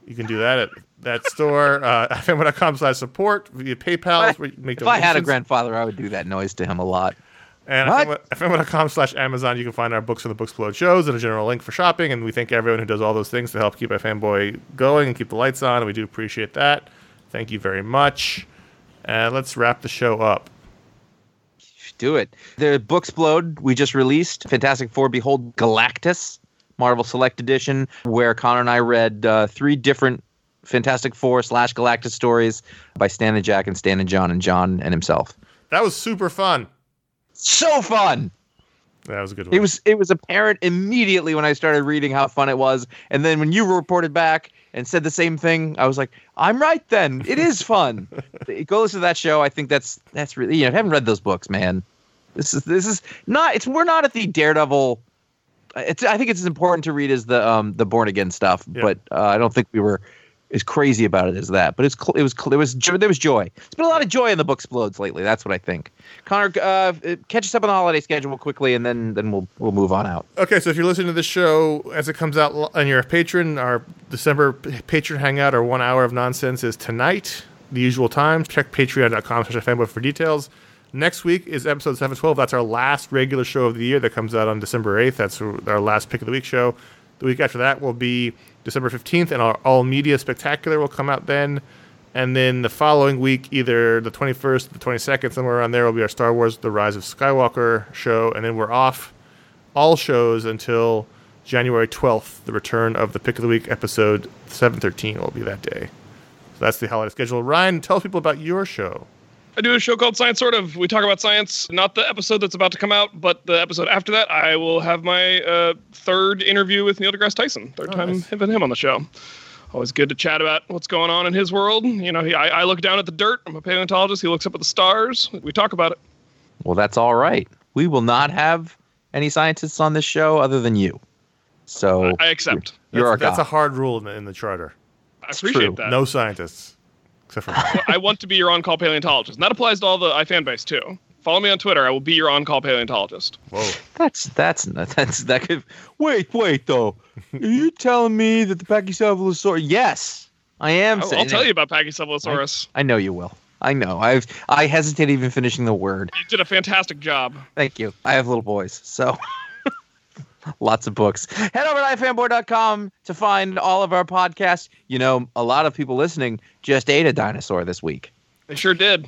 You can do that at that store. Uh, fanboy.com slash support via PayPal. is where you make If I had a grandfather, I would do that noise to him a lot. And What? fm.com slash Amazon, you can find our books from the Booksplode shows and a general link for shopping. And we thank everyone who does all those things to help keep our fanboy going and keep the lights on. And we do appreciate that. Thank you very much. And let's wrap the show up. Do it. The Books Booksplode we just released. Fantastic Four Behold Galactus, Marvel Select Edition, where Conor and I read uh, three different Fantastic Four slash Galactus stories by Stan and Jack and Stan and John and John and himself. That was super fun. So fun. That was a good one. It was it was apparent immediately when I started reading how fun it was, and then when you reported back and said the same thing, I was like, I'm right. Then it is fun. Go listen to that show. I think that's that's really you know. You haven't read those books, man, this is this is not. It's we're not at the Daredevil. It's I think it's as important to read as the um the Born Again stuff, Yeah. but uh, I don't think we were as crazy about it as that. But it's cl- it was cl- it was jo- there was joy. There's been a lot of joy in the Booksplodes lately. That's what I think. Conor, uh, catch us up on the holiday schedule quickly, and then then we'll we'll move on out. Okay, so if you're listening to this show as it comes out and you're a patron, our December patron hangout or one hour of nonsense is tonight, the usual time. Check patreon.com slash fanboy for details. Next week is episode 712. That's our last regular show of the year that comes out on December 8th. That's our last pick of the week show. The week after that will be December 15th, and our All Media Spectacular will come out then. And then the following week, either the 21st, the 22nd, somewhere around there, will be our Star Wars The Rise of Skywalker show. And then we're off all shows until January 12th. The return of the Pick of the Week episode 713 will be that day. So that's the holiday schedule. Ryan, tell people about your show. I do a show called Science Sort of. We talk about science, not the episode that's about to come out, but the episode after that. I will have my uh, third interview with Neil deGrasse Tyson. Third Oh, time nice. having him on the show. Always good to chat about what's going on in his world. You know, he, I, I look down at the dirt. I'm a paleontologist. He looks up at the stars. We talk about it. Well, that's all right. We will not have any scientists on this show other than you. So I accept. you're our that's, that's a hard rule in the, in the charter. I appreciate true. that. No scientists, except for I want to be your on-call paleontologist. And that applies to all the iFan base too. Follow me on Twitter. I will be your on-call paleontologist. Whoa. That's that's that's that could wait wait though. Are you telling me that the Pachycephalosaurus? Yes, I am. I'll, saying I'll tell it. you about Pachycephalosaurus. I know you will. I know. I've I hesitate even finishing the word. You did a fantastic job. Thank you. I have little boys, so lots of books. Head over to ifanboy.com to find all of our podcasts. You know, a lot of people listening just ate a dinosaur this week. They sure did.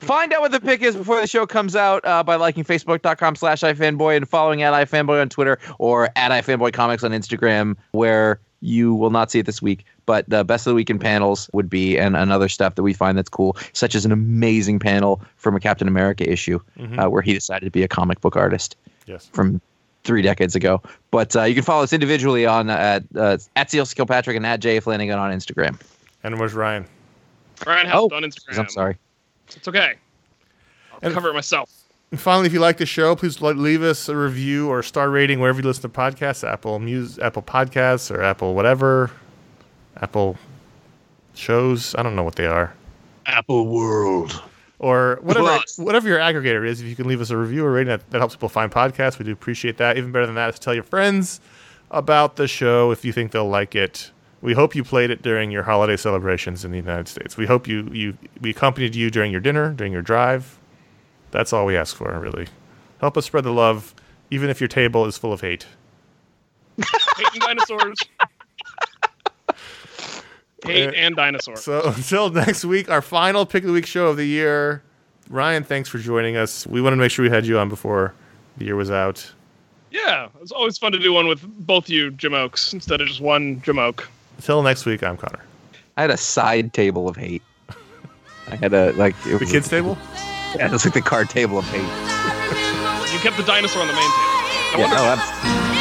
Find out what the pick is before the show comes out uh, by liking facebook.com slash ifanboy and following at ifanboy on Twitter or at ifanboycomics on Instagram, where you will not see it this week. But the best of the weekend panels would be, and, and other stuff that we find that's cool, such as an amazing panel from a Captain America issue uh, where he decided to be a comic book artist Yes. from three decades ago. But uh, you can follow us individually on uh, at uh, at CLC Kilpatrick and at Jay Flanagan on Instagram. And where's Ryan? Ryan has Oh, on Instagram. I'm sorry. It's okay. I'll And- cover it myself. And finally, if you like the show, please leave us a review or a star rating wherever you listen to podcasts, Apple Muse, Apple Podcasts, or Apple whatever, Apple shows. I don't know what they are, Apple World. Or whatever Plus. whatever your aggregator is. If you can leave us a review or rating, that, that helps people find podcasts. We do appreciate that. Even better than that is to tell your friends about the show if you think they'll like it. We hope you played it during your holiday celebrations in the United States. We hope you you we accompanied you during your dinner, during your drive. That's all we ask for, really. Help us spread the love, even if your table is full of hate. Hate and dinosaurs. Hate uh, and dinosaurs. So until next week, our final pick of the week show of the year. Ryan, thanks for joining us. We wanted to make sure we had you on before the year was out. Yeah, it's always fun to do one with both you, Jim Oaks, instead of just one Jim Oak. Until next week, I'm Conor. I had a side table of hate. I had a like it The was, kids' table? Yeah, it was like the card table of hate. You kept the dinosaur on the main table. I Yeah, wonder no, that's